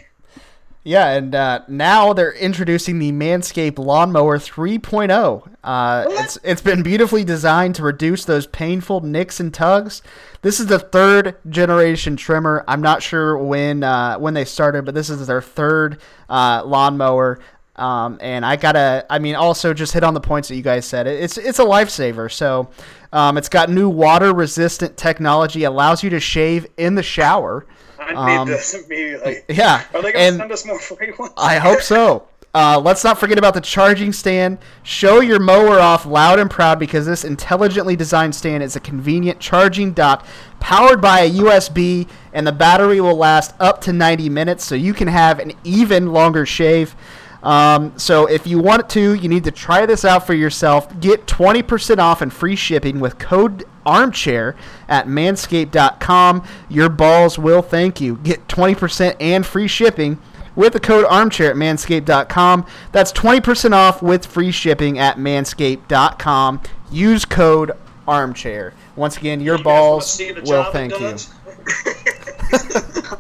Yeah, and uh, now they're introducing the Manscaped Lawnmower 3.0. Uh, it's it's been beautifully designed to reduce those painful nicks and tugs. This is the third generation trimmer. I'm not sure when uh, when they started, but this is their third uh, lawnmower. Um, and I gotta, I mean, also just hit on the points that you guys said. It's it's a lifesaver. So um, it's got new water resistant technology, allows you to shave in the shower. I Um, need this immediately. Yeah, Are they going to send us more free ones? I hope so. Uh, let's not forget about the charging stand. Show your mower off loud and proud because this intelligently designed stand is a convenient charging dock powered by a USB, and the battery will last up to 90 minutes, so you can have an even longer shave. Um, so if you want to, you need to try this out for yourself. Get 20% off and free shipping with code armchair at manscaped.com. Your balls will thank you. Get 20% and free shipping with the code armchair at manscaped.com. That's 20% off with free shipping at manscaped.com. Use code armchair. Once again, your You balls will thank you. does?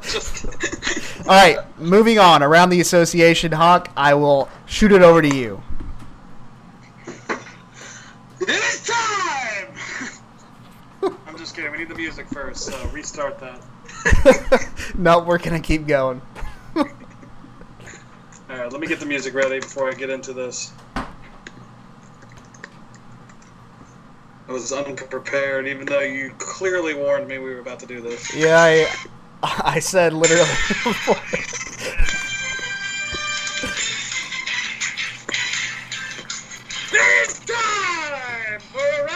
Just kidding. All right, moving on around the association, Hawk. I will shoot it over to you. It is time! I'm just kidding. We need the music first, so restart that. no, we're gonna keep going. Alright, let me get the music ready before I get into this. I was unprepared, even though you clearly warned me we were about to do this. Yeah, I, I said literally. It's time for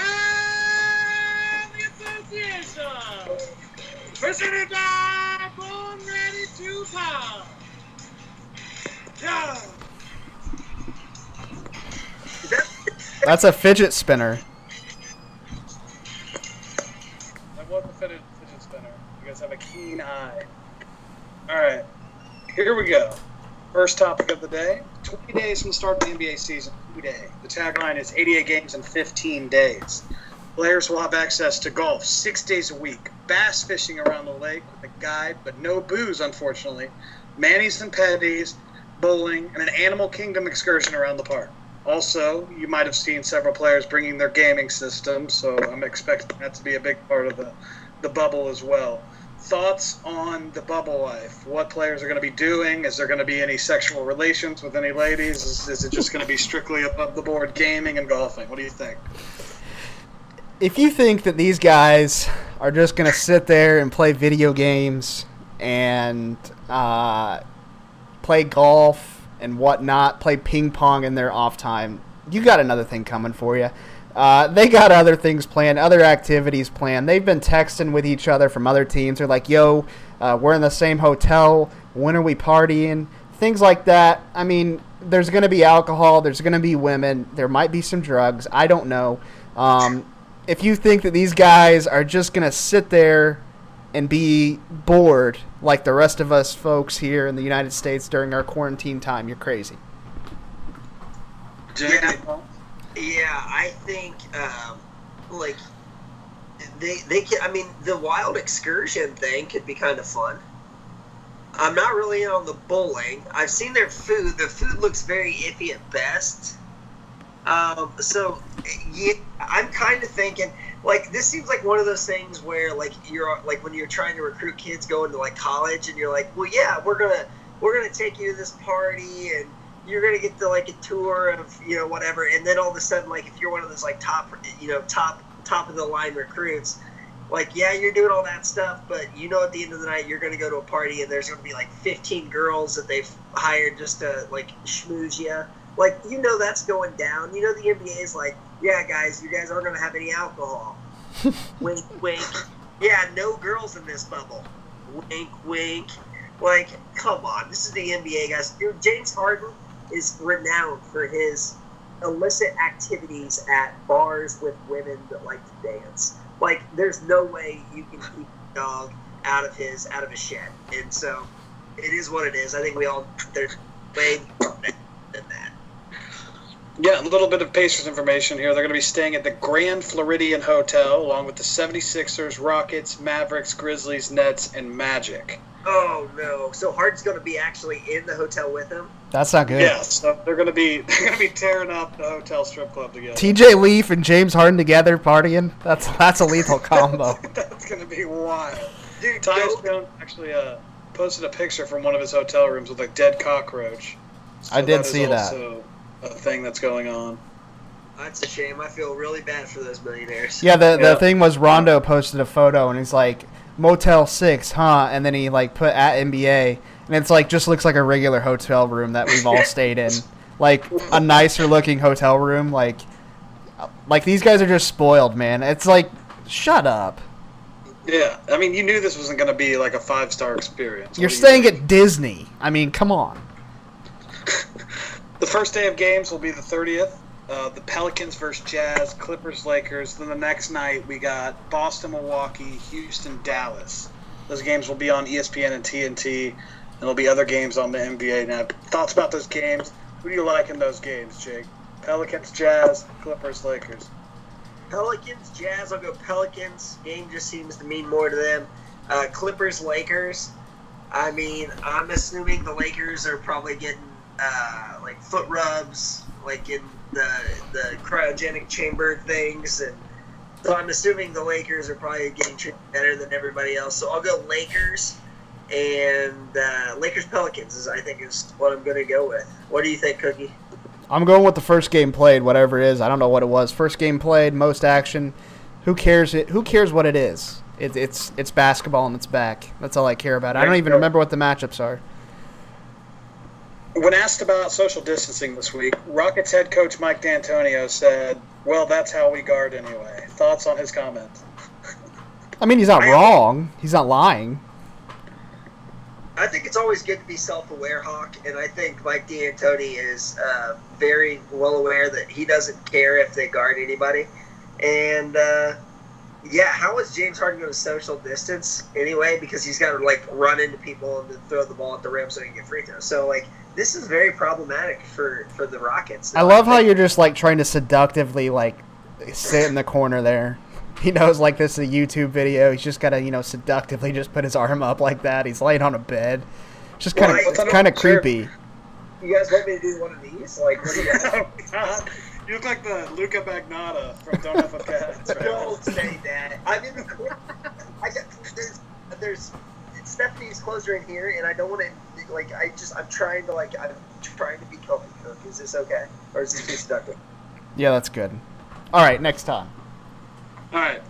Presented by Born Ready to. That's a fidget spinner. That was a fidget, fidget spinner. You guys have a keen eye. Alright, here we go. First topic of the day 20 days from the start of the NBA season. Today. The tagline is 88 games in 15 days. Players will have access to golf six days a week, bass fishing around the lake with a guide, but no booze, unfortunately, manis and petties, bowling, and an animal kingdom excursion around the park. Also, you might have seen several players bringing their gaming systems, so I'm expecting that to be a big part of the, the bubble as well. Thoughts on the bubble life? What players are going to be doing? Is there going to be any sexual relations with any ladies? Is, is it just going to be strictly above the board gaming and golfing? What do you think? If you think that these guys are just gonna sit there and play video games and uh, play golf and whatnot, play ping pong in their off time, you got another thing coming for you. Uh, they got other things planned, other activities planned. They've been texting with each other from other teams. They're like, "Yo, uh, we're in the same hotel. When are we partying?" Things like that. I mean, there's going to be alcohol. There's going to be women. There might be some drugs. I don't know. Um, if you think that these guys are just going to sit there and be bored like the rest of us folks here in the United States during our quarantine time, you're crazy. Yeah. Yeah, I think um, like they they can. I mean, the wild excursion thing could be kind of fun. I'm not really in on the bowling. I've seen their food. The food looks very iffy at best. Um, so yeah, I'm kind of thinking like this seems like one of those things where like you're like when you're trying to recruit kids going to like college and you're like, well, yeah, we're gonna we're gonna take you to this party and you're gonna get to like a tour of you know whatever, and then all of a sudden like if you're one of those like top you know top top of the line recruits, like yeah you're doing all that stuff, but you know at the end of the night you're gonna go to a party and there's gonna be like 15 girls that they've hired just to like schmooze you. Like you know that's going down. You know the NBA is like, yeah guys, you guys aren't gonna have any alcohol. wink, wink. Yeah, no girls in this bubble. Wink, wink. Like, come on, this is the NBA, guys. Dude, James Harden is renowned for his illicit activities at bars with women that like to dance. Like, there's no way you can keep a dog out of his out of his shed. And so, it is what it is. I think we all there's way more than that. Yeah, a little bit of Pacers information here. They're going to be staying at the Grand Floridian Hotel, along with the 76ers, Rockets, Mavericks, Grizzlies, Nets, and Magic. Oh no! So Harden's going to be actually in the hotel with him. That's not good. Yeah, so they're going to be they're going to be tearing up the hotel strip club together. TJ Leaf and James Harden together partying. That's that's a lethal combo. That's going to be wild. Dude, Tyus Jones actually uh, posted a picture from one of his hotel rooms with a dead cockroach. I did is see that. also A thing that's going on. That's a shame. I feel really bad for those millionaires. Yeah, the, Yeah. the thing was Rondo posted a photo and he's like, Motel Six, huh? And then he like put at NBA, and it's like just looks like a regular hotel room that we've all stayed in, like a nicer looking hotel room. Like, like these guys are just spoiled, man. It's like, shut up. Yeah, I mean, you knew this wasn't going to be like a five star experience. You're What do you staying at Disney. I mean, come on. The first day of games will be the 30th. Uh, the Pelicans versus Jazz, Clippers, Lakers. Then the next night we got Boston, Milwaukee, Houston, Dallas. Those games will be on ESPN and TNT, and there'll be other games on the NBA. Now, thoughts about those games? Who do you like in those games, Jake? Pelicans, Jazz, Clippers, Lakers. Pelicans, Jazz. I'll go Pelicans. Game just seems to mean more to them. Uh, Clippers, Lakers. I mean, I'm assuming the Lakers are probably getting uh, like foot rubs, like in the the cryogenic chamber things, and so I'm assuming the Lakers are probably getting treated better than everybody else. So I'll go Lakers. And uh, Lakers Pelicans is I think is what I'm going to go with. What do you think, Cookie? I'm going with the first game played, whatever it is. I don't know what it was. First game played, most action. Who cares? It. Who cares what it is? It, it's it's basketball and it's back. That's all I care about. I don't even remember what the matchups are. When asked about social distancing this week, Rockets head coach Mike D'Antoni said, "Well, that's how we guard anyway." Thoughts on his comment? I mean, he's not wrong. He's not lying. I think it's always good to be self-aware, Hawk, and I think Mike D'Antoni is uh, very well aware that he doesn't care if they guard anybody. And uh, yeah, how is James Harden going to social distance anyway? Because he's got to like run into people and then throw the ball at the rim so he can get free throws. So like this is very problematic for for the Rockets. I love how you're just like trying to seductively like sit in the corner there. He knows like this is a YouTube video. He's just gotta you know seductively just put his arm up like that. He's laying on a bed. It's just kind of Well, I- it's kind of Sure. creepy. You guys want me to do one of these? Like, what do you oh God, you look like the Luca Magnotta from Don't Have a Cat. right? Don't say that. I'm in the corner. I got there's there's Stephanie's clothes are in here, and I don't want to like. I just I'm trying to like I'm trying to be comfy cook. Is this okay, or is this too seductive? Yeah, that's good. All right, next time. All right.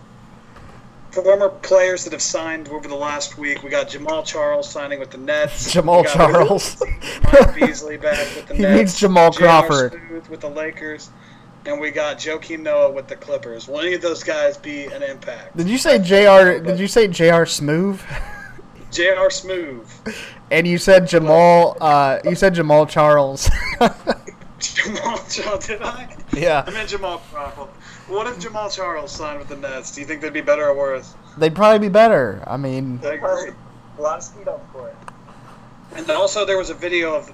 Former players that have signed over the last week, we got Jamal Charles signing with the Nets. Jamal Charles. Mike Beasley back with the He Nets. needs Jamal J.R. Crawford. Smooth with the Lakers. And we got Joakim Noah with the Clippers. Will any of those guys be an impact? Did you say Jr. Did you say Jr. Smooth? J.R. Smooth. And you said Jamal. Uh, you said Jamal Charles. Jamal Charles, did I? Yeah. I meant Jamal Crawford. What if Jamal Charles signed with the Nets? Do you think they'd be better or worse? They'd probably be better. I mean, I agree. A lot of speed on the court. And also, there was a video of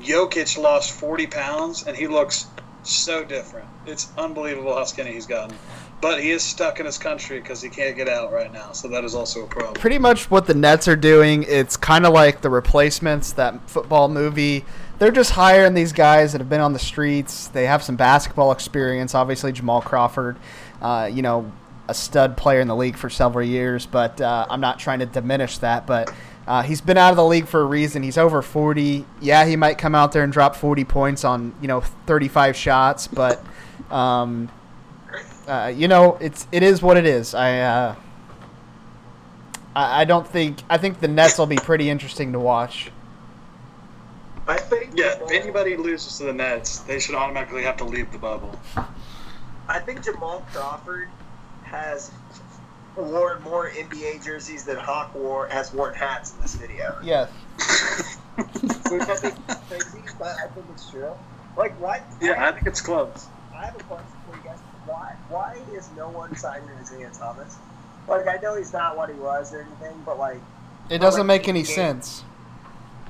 Jokic lost 40 pounds, and he looks so different. It's unbelievable how skinny he's gotten. But he is stuck in his country because he can't get out right now, so that is also a problem. pretty much what the Nets are doing. It's kind of like the replacements, that football movie. They're just hiring these guys that have been on the streets. They have some basketball experience. Obviously, Jamal Crawford, uh, you know, a stud player in the league for several years. But uh, I'm not trying to diminish that. But uh, he's been out of the league for a reason. He's over 40. Yeah, he might come out there and drop 40 points on you know 35 shots, but. Um, uh, you know, it's it is what it is. I uh, I, I don't think I think the Nets will be pretty interesting to watch. I think. Yeah, if anybody loses to the Nets, they should automatically have to leave the bubble. I think Jamal Crawford has worn more NBA jerseys than Hawk wore has worn hats in this video. Yes. Which I think is crazy, but I think it's true. Like, why? Yeah, I think it's close. I have a question for you guys. Why? Why is no one signing Isaiah Thomas? Like, I know he's not what he was or anything, but like, It doesn't like make any games. sense.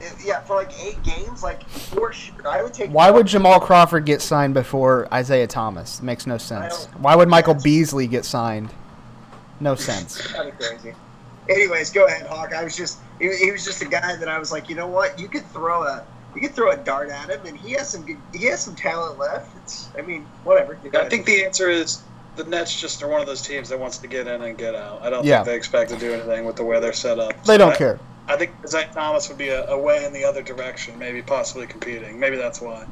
it- yeah, for like eight games, like for sure, I would take. Why would Jamal Crawford get signed before Isaiah Thomas? It makes no sense. Why would Michael Beasley get signed? No sense. That'd be crazy. Anyways, go ahead, Hawk. I was just he, he was just a guy that I was like, you know what? You could throw a you could throw a dart at him, and he has some good, he has some talent left. It's I mean, whatever. I think the answer is the Nets just are one of those teams that wants to get in and get out. I don't Yeah. think they expect to do anything with the way they're set up. They don't I- care. I think Isaiah Thomas would be a, a way in the other direction, maybe possibly competing. Maybe that's why.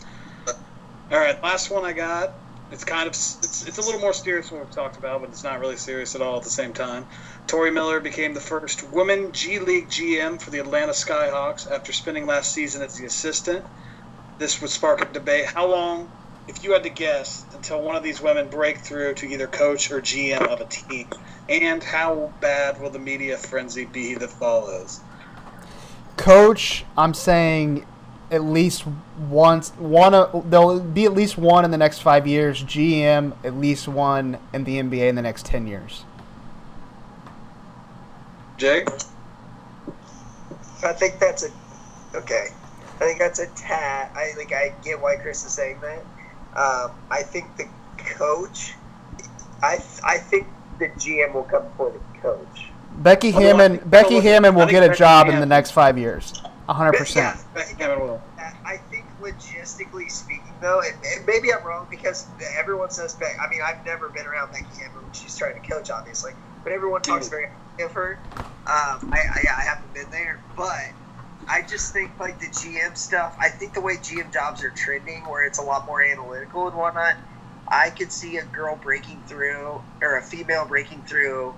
All right, last one I got It's kind of it's, it's a little more serious than we've talked about, but it's not really serious at all at the same time. Tori Miller became the first woman G League GM for the Atlanta Skyhawks after spending last season as the assistant. This would spark a debate. How long, if you had to guess, until one of these women break through to either coach or GM of a team? And how bad will the media frenzy be that follows? Coach, I'm saying at least once one of there'll be at least one in the next five years. GM at least one in the NBA in the next ten years. Jake? I think that's a okay. I think that's a tad. I think I get why Chris is saying that. Um, I think the coach. I I think the GM will come before the coach. Becky Hammon Becky Hammon will get a Becky job in the next five years. Hundred percent. Becky Hammon will. I think logistically speaking, though, and, and maybe I'm wrong because everyone says Becky. I mean, I've never been around Becky Hammond when she's trying to coach, obviously, but everyone talks very highly of her. Um, I, I, I haven't been there, but I just think like the GM stuff. I think the way GM jobs are trending, where it's a lot more analytical and whatnot. I could see a girl breaking through or a female breaking through,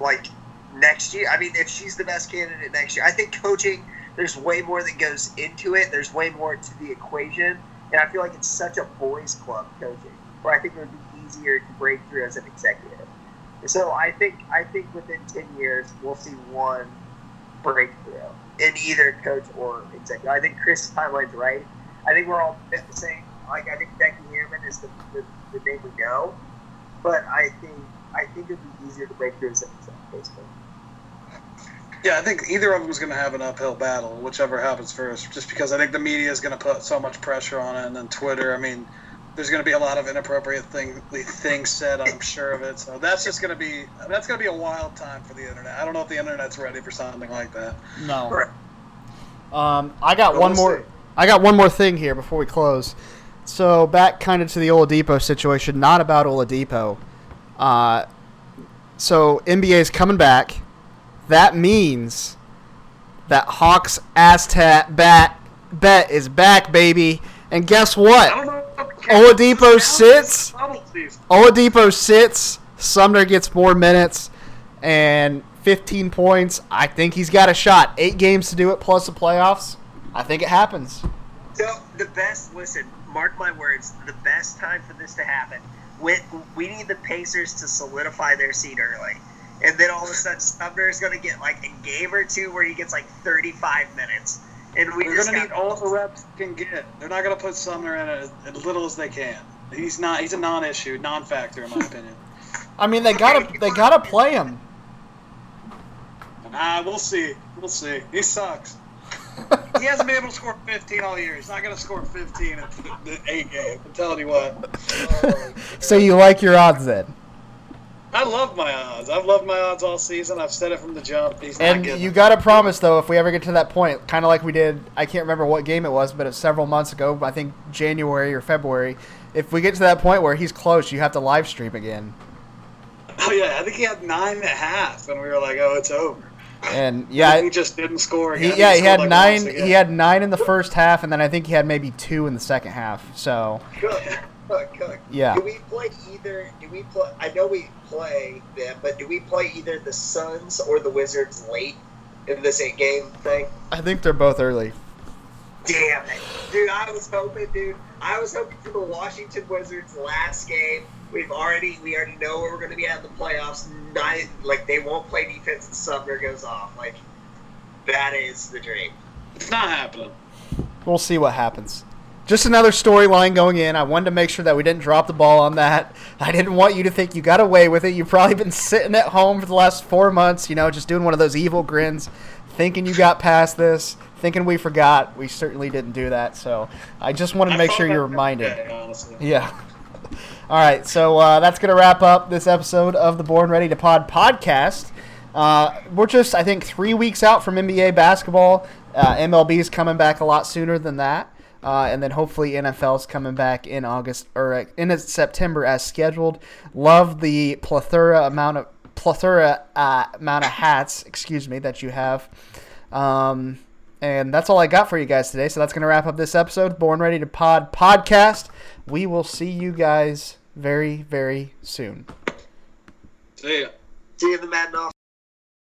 like next year. I mean, if she's the best candidate next year, I think coaching. There's way more that goes into it. There's way more to the equation, and I feel like it's such a boys' club coaching, where I think it would be easier to break through as an executive. So I think I think within ten years we'll see one breakthrough in either coach or executive. I think Chris' timeline's right. I think we're all same. Like I think Becky Hammon is the, the, the name we know, but I think I think it'd be easier to break through as an executive. Basically. Yeah, I think either of them is going to have an uphill battle, whichever happens first. Just because I think the media is going to put so much pressure on it, and then Twitter. I mean, there's going to be a lot of inappropriate thing, things said. I'm sure of it. So that's just going to be that's going to be a wild time for the internet. I don't know if the internet's ready for something like that. No. Correct. Um, I got But one we'll more. see. I got one more thing here before we close. So back kind of to the Oladipo situation, not about Oladipo. Uh, so NBA is coming back. That means that Hawks Aztec bat bet is back, baby. And guess what? Oladipo sits. Oladipo sits. Sumner gets more minutes and 15 points. I think he's got a shot. Eight games to do it plus the playoffs. I think it happens. So the best, listen, mark my words, the best time for this to happen. We, we need the Pacers to solidify their seed early. And then all of a sudden, Sumner is going to get like a game or two where he gets like 35 minutes. And we They're just going to need all the reps they can get. They're not going to put Sumner in as, as little as they can. He's not. He's a non-issue, non-factor in my opinion. I mean, they gotta they gotta play him. Ah, we'll see. We'll see. He sucks. he hasn't been able to score 15 all year. He's not going to score 15 in the, the eight game. I'm telling you what. So you like your odds then? I love my odds. I've loved my odds all season. I've said it from the jump. He's not And you gotta promise though, if we ever get to that point, kind of like we did, I can't remember what game it was, but it was several months ago. I think January or February. If we get to that point where he's close, you have to live stream again. Oh yeah, I think he had nine and a half, and we were like, "Oh, it's over." And yeah, he just didn't score. He, yeah, he scored, had like, nine. He had nine in the first half, and then I think he had maybe two in the second half. So Cook, Cook. Yeah. Do we play either? Do we play? I know we play them, but do we play either the Suns or the Wizards late in this eight game thing? I think they're both early. Damn it, dude! I was hoping, dude. I was hoping for the Washington Wizards last game. We've already, we already know where we're going to be at in the playoffs. Nine, like they won't play defense, and Sumner goes off. Like that is the dream. It's not happening. We'll see what happens. Just another storyline going in. I wanted to make sure that we didn't drop the ball on that. I didn't want you to think you got away with it. You've probably been sitting at home for the last four months, you know, just doing one of those evil grins, thinking you got past this, thinking we forgot. We certainly didn't do that. So I just wanted to make sure you're reminded. day. Yeah. All right, so uh, that's going to wrap up this episode of the Born Ready to Pod podcast. Uh, we're just, I think, three weeks out from NBA basketball. Uh, MLB is coming back a lot sooner than that. Uh, and then hopefully NFL's coming back in August or uh, in September as scheduled. Love the plethora amount of plethora uh, amount of hats, excuse me, that you have. Um, And that's all I got for you guys today. So that's going to wrap up this episode, Born Ready to Pod podcast. We will see you guys very, very soon. See ya. See you in the Madden off.